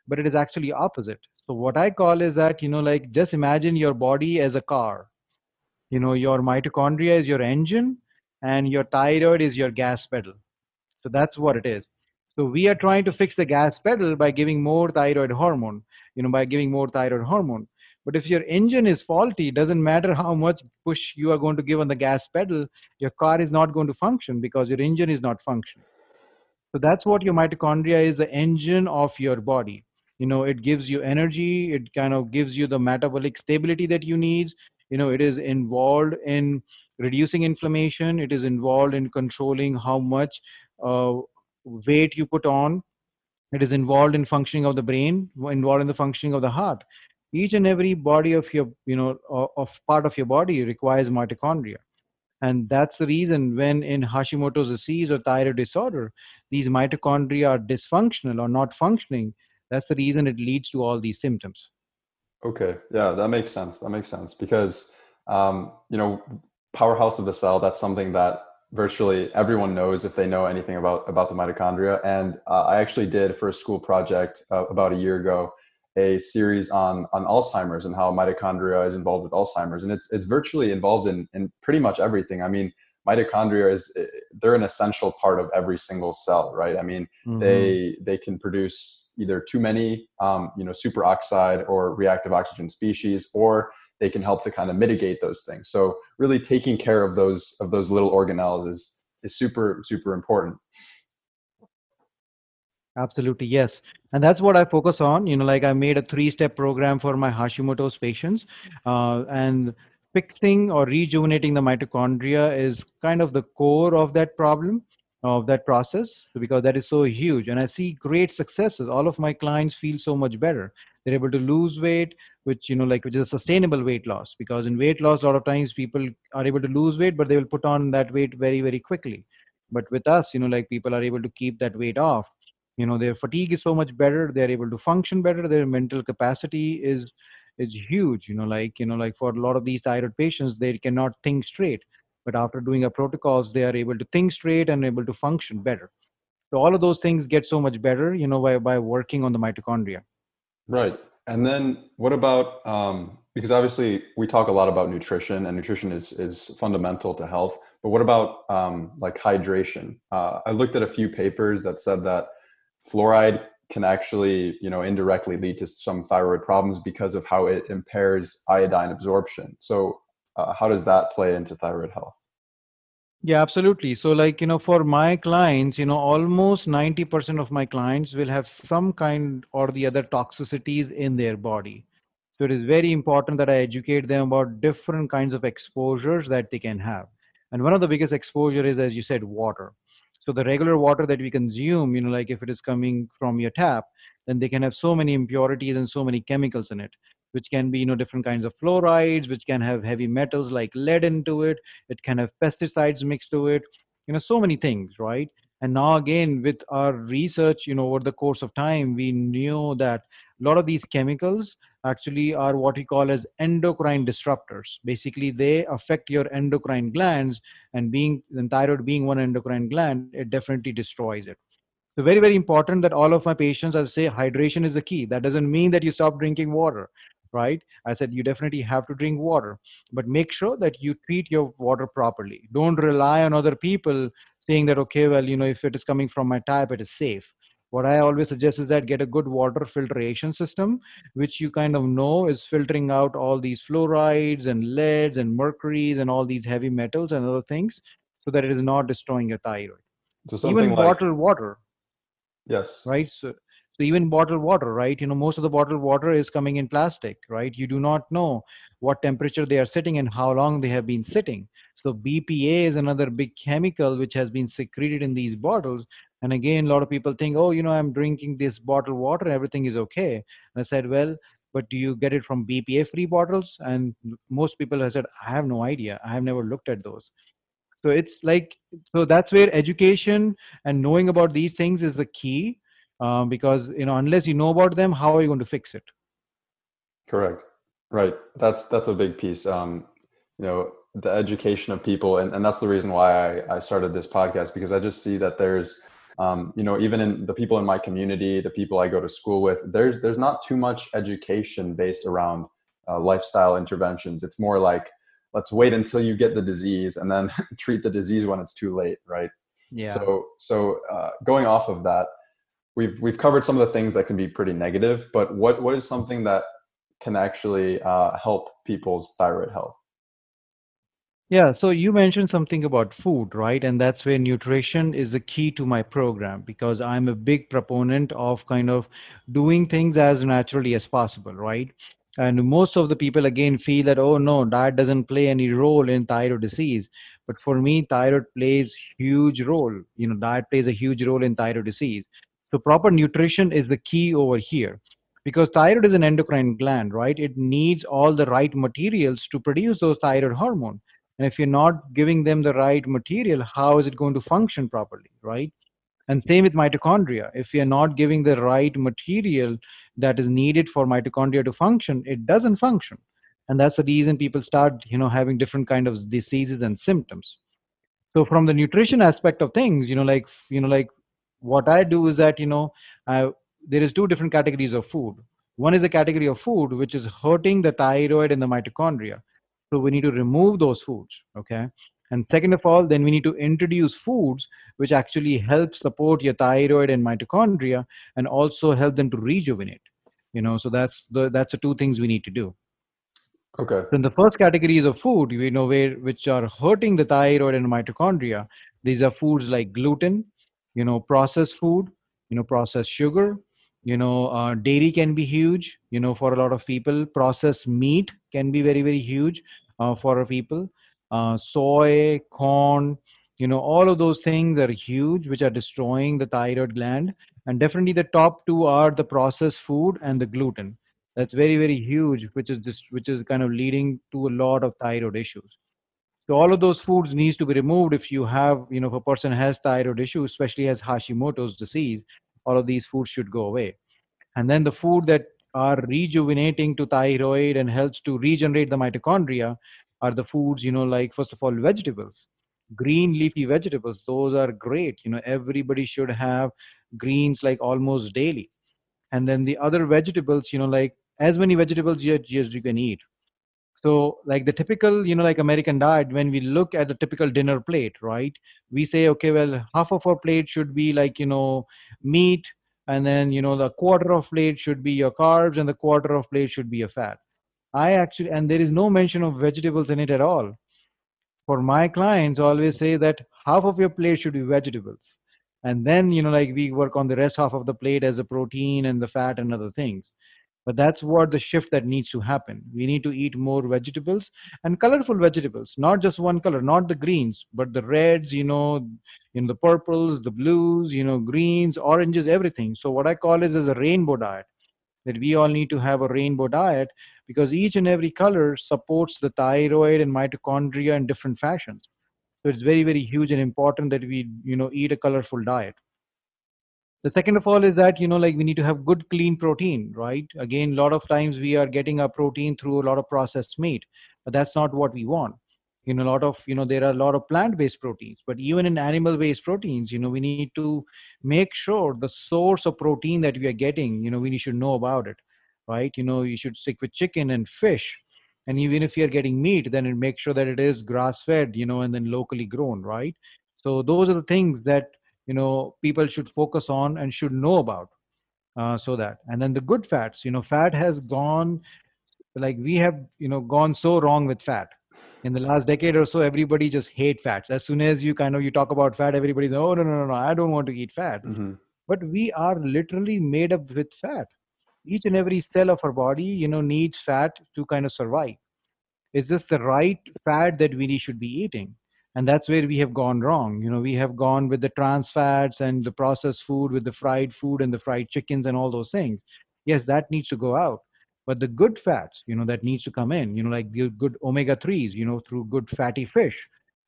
But it is actually opposite so what I call is that, you know, like just imagine your body as a car. You know, your mitochondria is your engine and your thyroid is your gas pedal. So that's what it is. So we are trying to fix the gas pedal by giving more thyroid hormone, you know, by giving more thyroid hormone. But if your engine is faulty, doesn't matter how much push you are going to give on the gas pedal, your car is not going to function because your engine is not functioning. So that's what your mitochondria is the engine of your body you know it gives you energy it kind of gives you the metabolic stability that you need. You know it is involved in reducing inflammation it is involved in controlling how much uh, weight you put on. It is involved in functioning of the brain involved in the functioning of the heart. Each and every body of your you know of part of your body requires mitochondria. And that's the reason when in hashimoto's disease or thyroid disorder these mitochondria are dysfunctional or not functioning that's the reason it leads to all these symptoms. Okay. Yeah that makes sense. That makes sense. Because um, you know powerhouse of the cell that's something that virtually everyone knows if they know anything about about the mitochondria. And uh, i actually did for a school project uh, about a year ago a series on on alzheimer's and how mitochondria is involved with alzheimer's. And it's it's virtually involved in in pretty much everything. I mean mitochondria is eh, they're an essential part of every single cell right? I mean mm-hmm. they they can produce either too many um, you know superoxide or reactive oxygen species or they can help to kind of mitigate those things. So really taking care of those of those little organelles is is super super important. Absolutely yes. And that's what i focus on. You know like i made a three step program for my hashimoto's patients uh, and fixing or rejuvenating the mitochondria is kind of the core of that problem of that process because that is so huge. And i see great successes. All of my clients feel so much better. They're able to lose weight which you know like which is a sustainable weight loss because in weight loss a lot of times people are able to lose weight but they will put on that weight very very quickly. But with us you know like people are able to keep that weight off. You know their fatigue is so much better. They're able to function better. Their mental capacity is is huge you know like you know like for a lot of these thyroid patients they cannot think straight but after doing our protocols they are able to think straight and able to function better. So all of those things get so much better you know by, by working on the mitochondria. Right. And then what about um, because obviously we talk a lot about nutrition and nutrition is is fundamental to health but what about um, like hydration? Uh, i looked at a few papers that said that fluoride can actually you know indirectly lead to some thyroid problems because of how it impairs iodine absorption. So uh, how does that play into thyroid health? Yeah absolutely. So like you know for my clients you know almost 90% of my clients will have some kind or the other toxicities in their body. So it is very important that i educate them about different kinds of exposures that they can have. And one of the biggest exposure is as you said water so the regular water that we consume, you know, like if it is coming from your tap, then they can have so many impurities and so many chemicals in it, which can be, you know, different kinds of fluorides, which can have heavy metals like lead into it. It can have pesticides mixed to it, you know, so many things, right? And now again, with our research, you know, over the course of time, we knew that a lot of these chemicals actually are what we call as endocrine disruptors. Basically they affect your endocrine glands and being the thyroid being one endocrine gland it definitely destroys it. So very very important that all of my patients i say hydration is the key. That doesn't mean that you stop drinking water right? I said you definitely have to drink water but make sure that you treat your water properly. Don't rely on other people saying that okay well you know if it is coming from my tap it is safe what i always suggest is that get a good water filtration system which you kind of know is filtering out all these fluorides and leads and mercuries and all these heavy metals and other things so that it is not destroying your thyroid. So even like, bottled water. Yes. Right? So, so even bottled water right? You know most of the bottled water is coming in plastic right? You do not know what temperature they are sitting and how long they have been sitting. So bpa is another big chemical which has been secreted in these bottles and again, a lot of people think, oh, you know, I'm drinking this bottled water, everything is okay. And I said, well, but do you get it from BPA free bottles? And most people have said, I have no idea. I have never looked at those. So it's like, so that's where education and knowing about these things is the key. Um, because you know, unless you know about them, how are you going to fix it? Correct. Right. That's that's a big piece. Um, you know, the education of people, and, and that's the reason why I, I started this podcast because I just see that there's um, you know even in the people in my community the people i go to school with there's there's not too much education based around uh, lifestyle interventions. It's more like let's wait until you get the disease and then treat the disease when it's too late right? Yeah. So so uh, going off of that we've we've covered some of the things that can be pretty negative but what what is something that can actually uh, help people's thyroid health yeah, so you mentioned something about food, right? And that's where nutrition is the key to my program because I'm a big proponent of kind of doing things as naturally as possible, right? And most of the people again feel that, oh no, diet doesn't play any role in thyroid disease. But for me, thyroid plays huge role. You know, diet plays a huge role in thyroid disease. So proper nutrition is the key over here because thyroid is an endocrine gland, right? It needs all the right materials to produce those thyroid hormone and if you're not giving them the right material how is it going to function properly right? And same with mitochondria. If you're not giving the right material that is needed for mitochondria to function it doesn't function. And that's the reason people start you know having different kind of diseases and symptoms. So from the nutrition aspect of things you know like you know like what i do is that you know I, there is two different categories of food. One is the category of food which is hurting the thyroid and the mitochondria so we need to remove those foods. Okay. And second of all, then we need to introduce foods which actually help support your thyroid and mitochondria and also help them to rejuvenate. You know, so that's the that's the two things we need to do. Okay. So in the first categories of food, we know where which are hurting the thyroid and mitochondria. These are foods like gluten, you know, processed food, you know, processed sugar, you know uh, dairy can be huge you know for a lot of people processed meat can be very very huge for our people. Uh, soy corn you know all of those things are huge which are destroying the thyroid gland. And definitely the top two are the processed food and the gluten. That's very very huge which is just which is kind of leading to a lot of thyroid issues. So all of those foods needs to be removed if you have you know if a person has thyroid issues especially has hashimoto's disease all of these foods should go away. And then the food that are rejuvenating to thyroid and helps to regenerate the mitochondria are the foods you know like first of all vegetables. Green leafy vegetables those are great. You know everybody should have greens like almost daily. And then the other vegetables you know like as many vegetables as you can eat. So like the typical you know like american diet when we look at the typical dinner plate right we say okay well half of our plate should be like you know meat and then you know the quarter of plate should be your carbs and the quarter of plate should be your fat. I actually and there is no mention of vegetables in it at all. For my clients always say that half of your plate should be vegetables. And then you know like we work on the rest half of the plate as a protein and the fat and other things but that's what the shift that needs to happen. We need to eat more vegetables and colorful vegetables not just one color not the greens but the reds you know in the purples the blues you know greens oranges everything. So what i call is as a rainbow diet that we all need to have a rainbow diet because each and every color supports the thyroid and mitochondria in different fashions. So it's very very huge and important that we you know eat a colorful diet the second of all is that you know like we need to have good clean protein right? Again a lot of times we are getting our protein through a lot of processed meat but that's not what we want. You know a lot of you know there are a lot of plant based proteins but even in animal based proteins you know we need to make sure the source of protein that we are getting you know we should know about it right? You know you should stick with chicken and fish and even if you're getting meat then make sure that it is grass fed you know and then locally grown right? So those are the things that you know people should focus on and should know about uh, so that. And then the good fats you know fat has gone like we have you know gone so wrong with fat. In the last decade or so everybody just hate fats. As soon as you kind of you talk about fat everybody's oh no no no no i don't want to eat fat. Mm-hmm. but we are literally made up with fat. Each and every cell of our body you know needs fat to kind of survive. Is this the right fat that we should be eating and that's where we have gone wrong. You know we have gone with the trans fats and the processed food with the fried food and the fried chickens and all those things. Yes that needs to go out. But the good fats you know that needs to come in you know like the good omega 3s you know through good fatty fish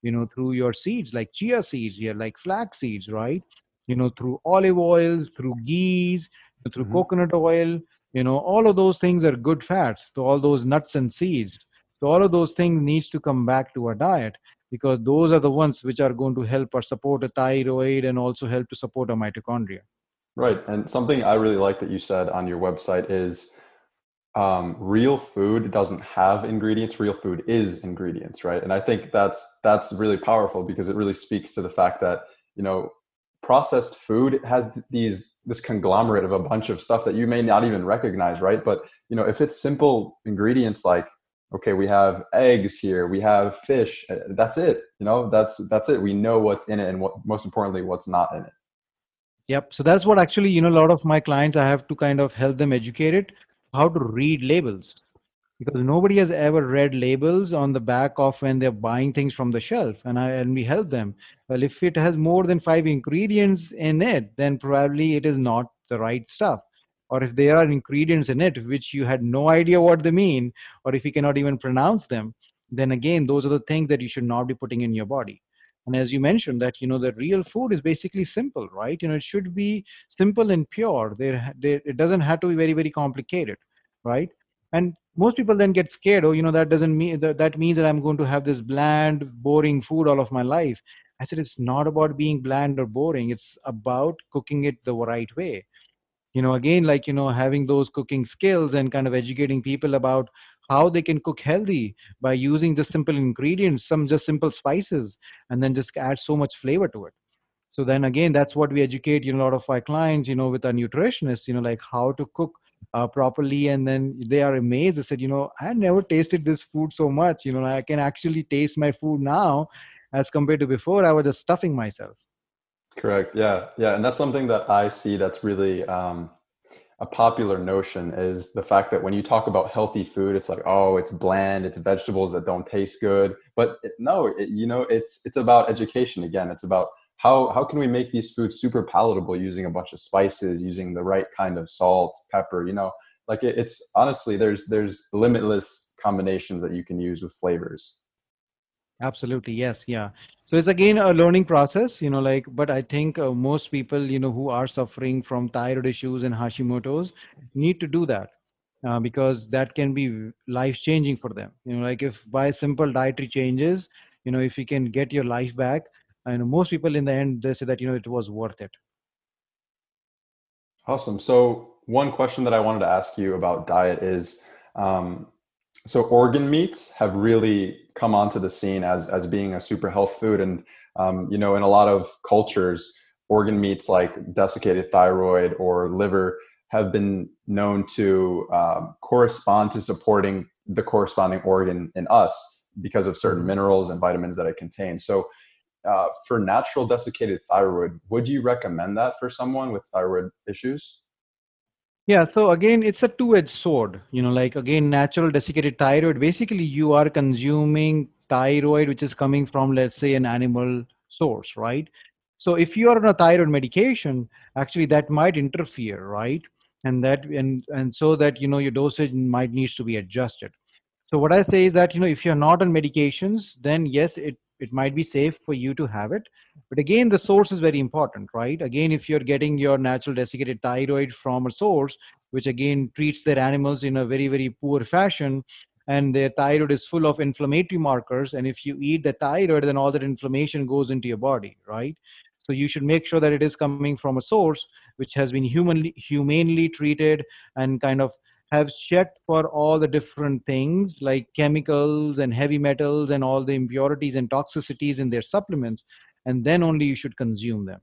you know through your seeds like chia seeds yeah like flax seeds right? You know through olive oils through ghees through mm-hmm. coconut oil you know all of those things are good fats. So all those nuts and seeds so all of those things needs to come back to our diet because those are the ones which are going to help or support a thyroid and also help to support a mitochondria. Right. And something I really like that you said on your website is um, real food doesn't have ingredients. Real food is ingredients, right? And I think that's that's really powerful because it really speaks to the fact that you know processed food has these this conglomerate of a bunch of stuff that you may not even recognize, right? But you know if it's simple ingredients like okay we have eggs here we have fish uh, that's it you know that's that's it. We know what's in it and what most importantly what's not in it. Yep so that's what actually you know a lot of my clients i have to kind of help them educate it how to read labels. Because nobody has ever read labels on the back of when they're buying things from the shelf and i and we help them. Well if it has more than five ingredients in it then probably it is not the right stuff or if there are ingredients in it which you had no idea what they mean or if you cannot even pronounce them then again those are the things that you should not be putting in your body. And as you mentioned that you know the real food is basically simple right? You know it should be simple and pure. There, there it doesn't have to be very very complicated right? And most people then get scared oh you know that doesn't mean that, that means that i'm going to have this bland boring food all of my life. I said it's not about being bland or boring. It's about cooking it the right way you know again like you know having those cooking skills and kind of educating people about how they can cook healthy by using just simple ingredients some just simple spices and then just add so much flavor to it. So then again that's what we educate you know a lot of our clients you know with our nutritionists you know like how to cook uh, properly. And then they are amazed. They said you know i never tasted this food so much. You know i can actually taste my food now as compared to before. I was just stuffing myself Correct. Yeah. Yeah. And that's something that I see that's really um, a popular notion is the fact that when you talk about healthy food, it's like, oh, it's bland, it's vegetables that don't taste good. But it, no, it, you know, it's it's about education again. It's about how how can we make these foods super palatable using a bunch of spices, using the right kind of salt, pepper. You know, like it, it's honestly there's there's limitless combinations that you can use with flavors. Absolutely. Yes. Yeah so it's again a learning process you know like but i think uh, most people you know who are suffering from thyroid issues and hashimoto's need to do that uh, because that can be life changing for them you know like if by simple dietary changes you know if you can get your life back and most people in the end they say that you know it was worth it awesome so one question that i wanted to ask you about diet is um, so organ meats have really come onto the scene as as being a super health food and um, you know in a lot of cultures organ meats like desiccated thyroid or liver have been known to um, correspond to supporting the corresponding organ in us because of certain mm-hmm. minerals and vitamins that it contains. So, uh, for natural desiccated thyroid, would you recommend that for someone with thyroid issues? Yeah, so again, it's a two edged sword. You know, like again, natural desiccated thyroid, basically, you are consuming thyroid which is coming from, let's say, an animal source, right? So, if you are on a thyroid medication, actually, that might interfere, right? and that and and so that you know your dosage might needs to be adjusted so what i say is that you know if you're not on medications then yes it it might be safe for you to have it but again the source is very important right? Again if you're getting your natural desiccated thyroid from a source which again treats their animals in a very very poor fashion and their thyroid is full of inflammatory markers and if you eat the thyroid then all that inflammation goes into your body right? So you should make sure that it is coming from a source which has been humanly humanely treated and kind of have checked for all the different things like chemicals and heavy metals and all the impurities and toxicities in their supplements and then only you should consume them.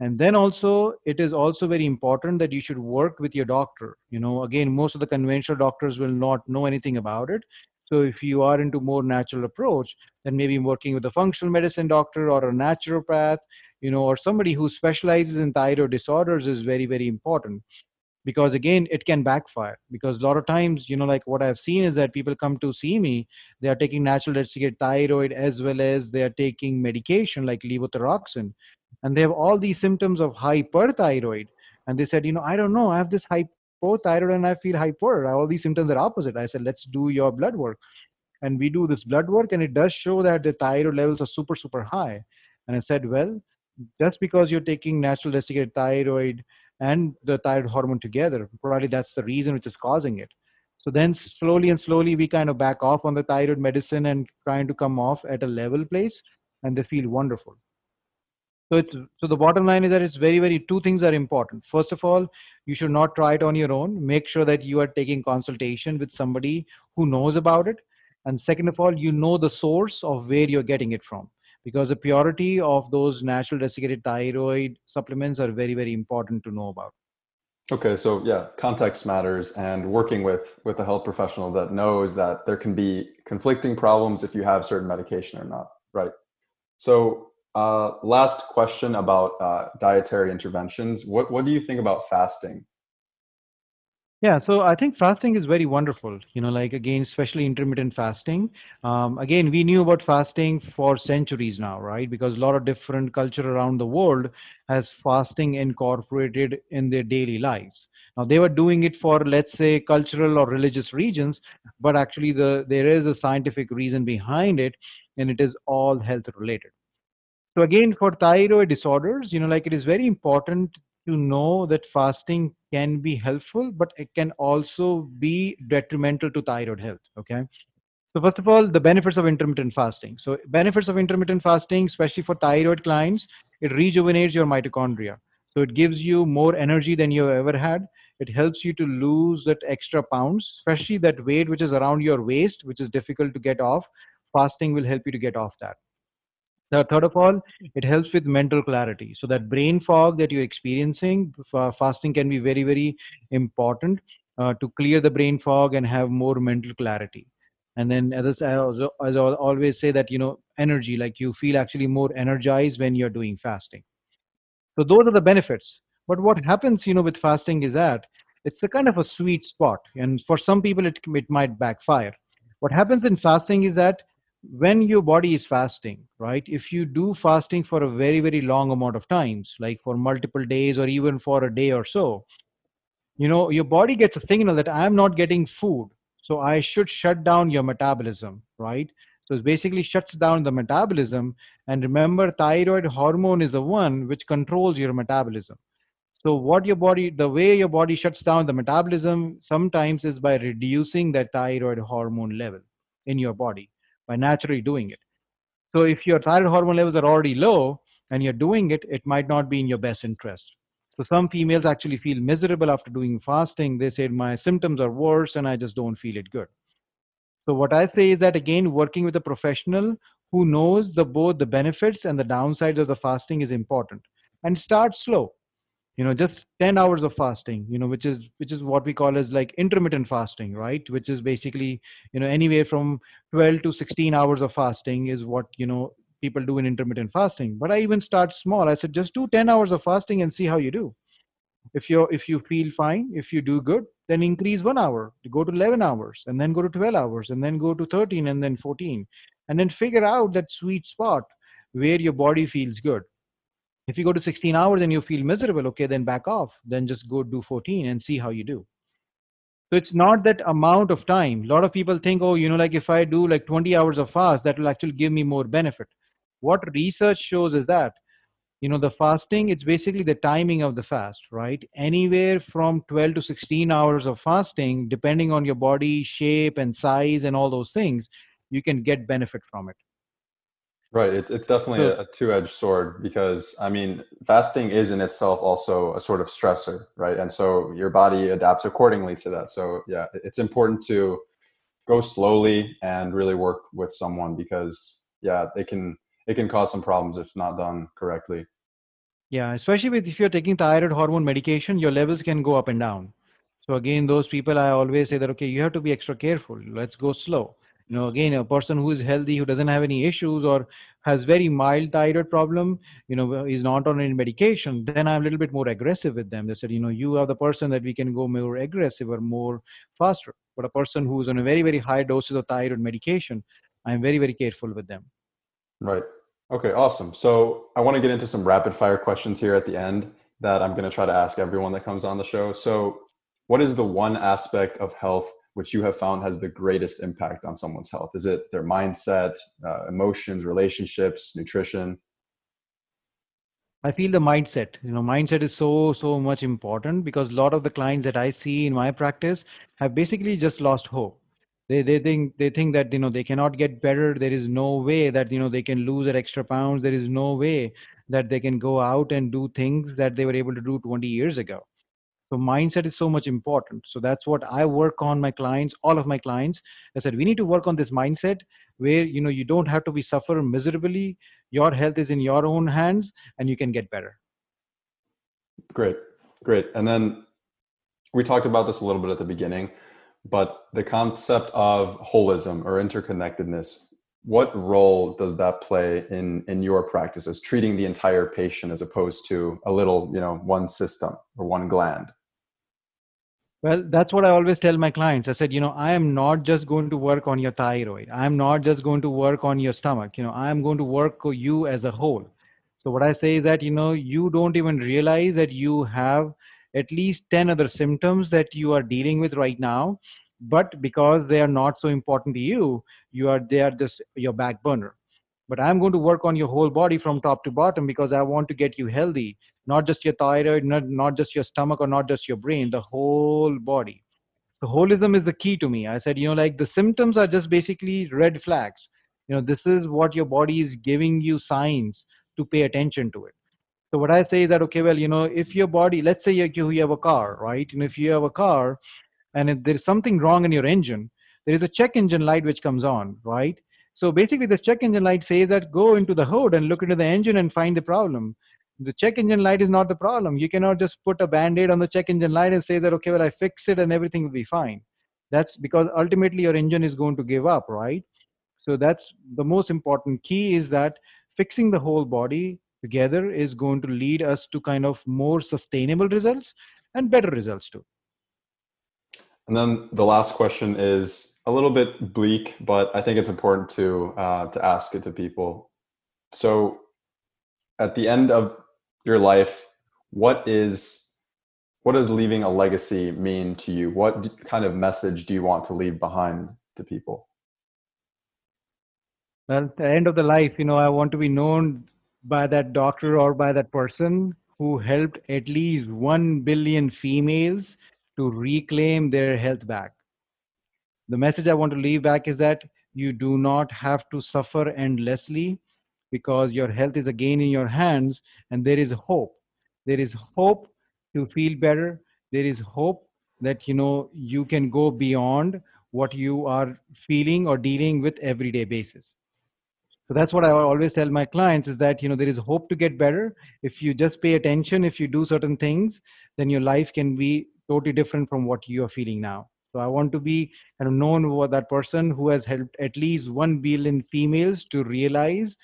And then also it is also very important that you should work with your doctor. You know again most of the conventional doctors will not know anything about it. So if you are into more natural approach then maybe working with a functional medicine doctor or a naturopath you know or somebody who specializes in thyroid disorders is very very important because again it can backfire. Because a lot of times you know like what i've seen is that people come to see me they are taking natural desiccated thyroid as well as they are taking medication like levothyroxine. And they have all these symptoms of hyperthyroid. And they said you know i don't know. I have this hypothyroid and i feel hyper. All these symptoms are opposite. I said let's do your blood work. And we do this blood work and it does show that the thyroid levels are super super high. And i said well just because you're taking natural desiccated thyroid and the thyroid hormone together, probably that's the reason which is causing it. So then slowly and slowly we kind of back off on the thyroid medicine and trying to come off at a level place and they feel wonderful. So it's so the bottom line is that it's very, very two things are important. First of all, you should not try it on your own. Make sure that you are taking consultation with somebody who knows about it. And second of all, you know the source of where you're getting it from because the purity of those natural desiccated thyroid supplements are very very important to know about. Okay so yeah context matters and working with with a health professional that knows that there can be conflicting problems if you have certain medication or not right? So uh, last question about uh, dietary interventions. What what do you think about fasting yeah, so I think fasting is very wonderful. You know, like again, especially intermittent fasting. Um, again, we knew about fasting for centuries now, right? Because a lot of different culture around the world has fasting incorporated in their daily lives. Now they were doing it for, let's say, cultural or religious reasons, but actually the there is a scientific reason behind it, and it is all health related. So again, for thyroid disorders, you know, like it is very important to know that fasting can be helpful, but it can also be detrimental to thyroid health. Okay. So first of all, the benefits of intermittent fasting. So benefits of intermittent fasting, especially for thyroid clients, it rejuvenates your mitochondria. So it gives you more energy than you've ever had. It helps you to lose that extra pounds, especially that weight which is around your waist, which is difficult to get off. Fasting will help you to get off that. The third of all, it helps with mental clarity. So that brain fog that you're experiencing, fasting can be very, very important uh, to clear the brain fog and have more mental clarity. And then, as I, as I always say, that you know, energy, like you feel actually more energized when you're doing fasting. So those are the benefits. But what happens, you know, with fasting is that it's a kind of a sweet spot, and for some people, it it might backfire. What happens in fasting is that when your body is fasting right if you do fasting for a very very long amount of times like for multiple days or even for a day or so you know your body gets a signal that i am not getting food so i should shut down your metabolism right? So it basically shuts down the metabolism and remember thyroid hormone is the one which controls your metabolism. So what your body the way your body shuts down the metabolism sometimes is by reducing that thyroid hormone level in your body by naturally doing it so if your thyroid hormone levels are already low and you're doing it it might not be in your best interest so some females actually feel miserable after doing fasting they said my symptoms are worse and i just don't feel it good so what I say is that again, working with a professional who knows the both the benefits and the downsides of the fasting is important. And start slow. You know, just 10 hours of fasting, you know, which is which is what we call as like intermittent fasting, right? Which is basically, you know, anywhere from 12 to 16 hours of fasting is what, you know, people do in intermittent fasting. But I even start small. I said just do 10 hours of fasting and see how you do if you if you feel fine if you do good then increase one hour go to 11 hours and then go to 12 hours and then go to 13 and then 14 and then figure out that sweet spot where your body feels good if you go to 16 hours and you feel miserable okay then back off. Then just go do 14 and see how you do. So it's not that amount of time. A lot of people think oh you know like if i do like 20 hours of fast that will actually give me more benefit. What research shows is that you know the fasting it's basically the timing of the fast right? Anywhere from 12 to 16 hours of fasting depending on your body shape and size and all those things you can get benefit from it right it's, it's definitely a, a two-edged sword because i mean fasting is in itself also a sort of stressor right and so your body adapts accordingly to that so yeah it's important to go slowly and really work with someone because yeah it can it can cause some problems if not done correctly yeah, especially with if you're taking thyroid hormone medication, your levels can go up and down. So again, those people I always say that okay, you have to be extra careful. Let's go slow. You know, again, a person who is healthy, who doesn't have any issues or has very mild thyroid problem, you know, is not on any medication, then I'm a little bit more aggressive with them. They said, you know, you are the person that we can go more aggressive or more faster. But a person who's on a very, very high doses of thyroid medication, I'm very, very careful with them. Right. Okay, awesome. So I want to get into some rapid fire questions here at the end that I'm going to try to ask everyone that comes on the show. So, what is the one aspect of health which you have found has the greatest impact on someone's health? Is it their mindset, uh, emotions, relationships, nutrition? I feel the mindset. You know, mindset is so so much important because a lot of the clients that I see in my practice have basically just lost hope they they think they think that you know they cannot get better there is no way that you know they can lose that extra pounds there is no way that they can go out and do things that they were able to do 20 years ago so mindset is so much important. So that's what i work on my clients all of my clients. I said we need to work on this mindset where you know you don't have to be suffer miserably. Your health is in your own hands and you can get better. Great. Great. And then we talked about this a little bit at the beginning but the concept of holism or interconnectedness what role does that play in in your practices treating the entire patient as opposed to a little you know one system or one gland well that's what i always tell my clients. I said you know i am not just going to work on your thyroid. I'm not just going to work on your stomach. You know i'm going to work you as a whole. So what i say is that you know you don't even realize that you have at least 10 other symptoms that you are dealing with right now. But because they are not so important to you you are they are just your back burner but i'm going to work on your whole body from top to bottom because i want to get you healthy. Not just your thyroid not, not just your stomach or not just your brain the whole body. The holism is the key to me. I said you know like the symptoms are just basically red flags. You know this is what your body is giving you signs to pay attention to it. So what I say is that okay, well, you know, if your body, let's say you, you have a car, right? And if you have a car, and if there's something wrong in your engine, there is a check engine light which comes on, right? So basically, the check engine light says that go into the hood and look into the engine and find the problem. The check engine light is not the problem. You cannot just put a band aid on the check engine light and say that, okay, well, I fix it and everything will be fine. That's because ultimately your engine is going to give up, right? So that's the most important key is that fixing the whole body together is going to lead us to kind of more sustainable results and better results too. And then the last question is a little bit bleak, but I think it's important to uh, to ask it to people. So, at the end of your life, what is what does leaving a legacy mean to you? What kind of message do you want to leave behind to people? Well, at the end of the life, you know, I want to be known by that doctor or by that person who helped at least 1 billion females to reclaim their health back. The message I want to leave back is that you do not have to suffer endlessly because your health is again in your hands and there is hope. There is hope to feel better. There is hope that you know you can go beyond what you are feeling or dealing with everyday basis so that's what i always tell my clients is that you know there is hope to get better if you just pay attention if you do certain things then your life can be totally different from what you are feeling now. So i want to be kind of known for that person who has helped at least 1 billion females to realize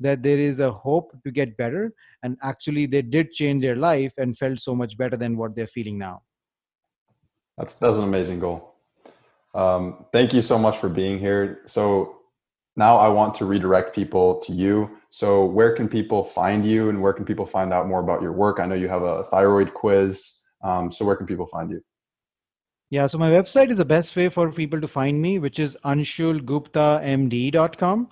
that there is a hope to get better. And actually they did change their life and felt so much better than what they're feeling now. That's that's an amazing goal. Um, thank you so much for being here. So now i want to redirect people to you. So where can people find you and where can people find out more about your work? I know you have a thyroid quiz um, so where can people find you yeah so my website is the best way for people to find me which is anshulguptamd.com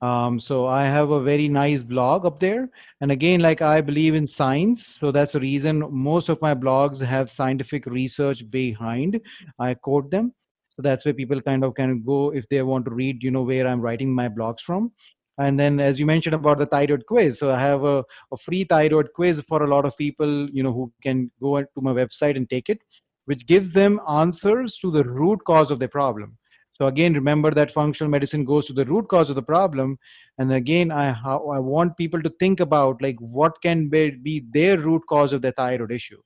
um, so I have a very nice blog up there. And again, like I believe in science. So that's the reason most of my blogs have scientific research behind. I quote them. So that's where people kind of can go if they want to read, you know, where I'm writing my blogs from. And then, as you mentioned about the thyroid quiz, so I have a, a free thyroid quiz for a lot of people, you know, who can go to my website and take it, which gives them answers to the root cause of the problem. So again, remember that functional medicine goes to the root cause of the problem. And again, I I want people to think about like what can be, their root cause of their thyroid issue.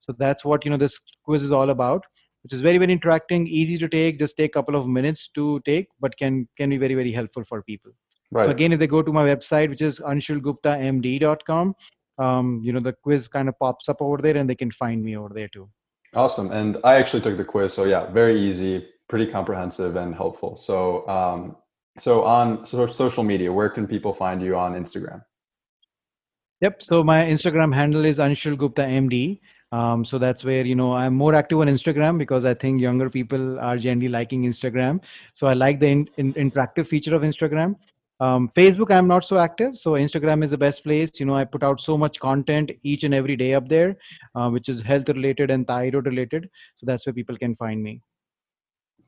So that's what you know this quiz is all about, which is very very interacting, easy to take. Just take a couple of minutes to take, but can can be very very helpful for people. Right. So again, if they go to my website, which is anshulguptamd.com, um, you know the quiz kind of pops up over there, and they can find me over there too. Awesome. And I actually took the quiz, so yeah, very easy pretty comprehensive and helpful. So, um, so on so social media, where can people find you on Instagram? Yep. So my Instagram handle is Anshul Gupta MD. Um, so that's where you know I'm more active on Instagram because I think younger people are generally liking Instagram. So I like the in, in, interactive feature of Instagram. Um, Facebook, I'm not so active, so Instagram is the best place. You know, I put out so much content each and every day up there, uh, which is health related and thyroid related. So that's where people can find me.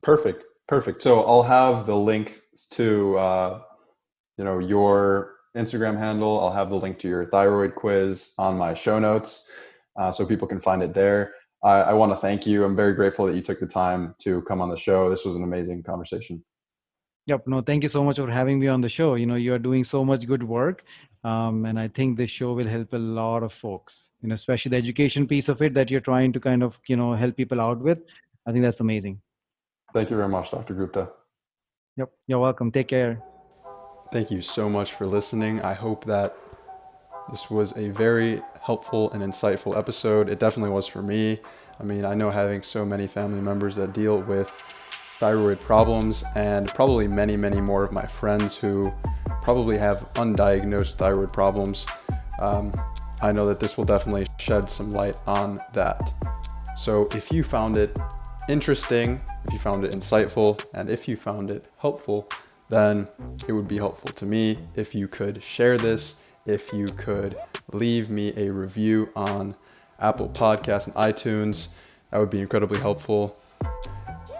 Perfect. Perfect. So I'll have the link to uh, you know your Instagram handle. I'll have the link to your thyroid quiz on my show notes, uh, so people can find it there. I, I want to thank you. I'm very grateful that you took the time to come on the show. This was an amazing conversation. Yep. No, thank you so much for having me on the show. You know, you are doing so much good work, um, and I think this show will help a lot of folks. You know, especially the education piece of it that you're trying to kind of you know help people out with. I think that's amazing. Thank you very much, Dr. Gupta. Yep, you're welcome. Take care. Thank you so much for listening. I hope that this was a very helpful and insightful episode. It definitely was for me. I mean, I know having so many family members that deal with thyroid problems, and probably many, many more of my friends who probably have undiagnosed thyroid problems. Um, I know that this will definitely shed some light on that. So, if you found it interesting, if you found it insightful, and if you found it helpful, then it would be helpful to me if you could share this, if you could leave me a review on Apple Podcasts and iTunes. That would be incredibly helpful.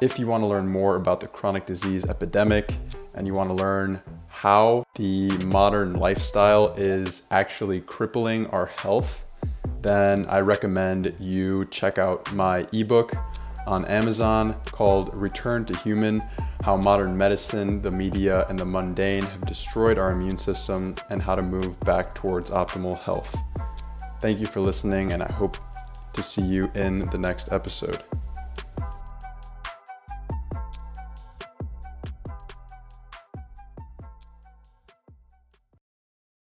If you want to learn more about the chronic disease epidemic and you want to learn how the modern lifestyle is actually crippling our health, then I recommend you check out my ebook on Amazon called Return to Human How Modern Medicine, the Media, and the Mundane Have Destroyed Our Immune System and How to Move Back Towards Optimal Health. Thank you for listening, and I hope to see you in the next episode.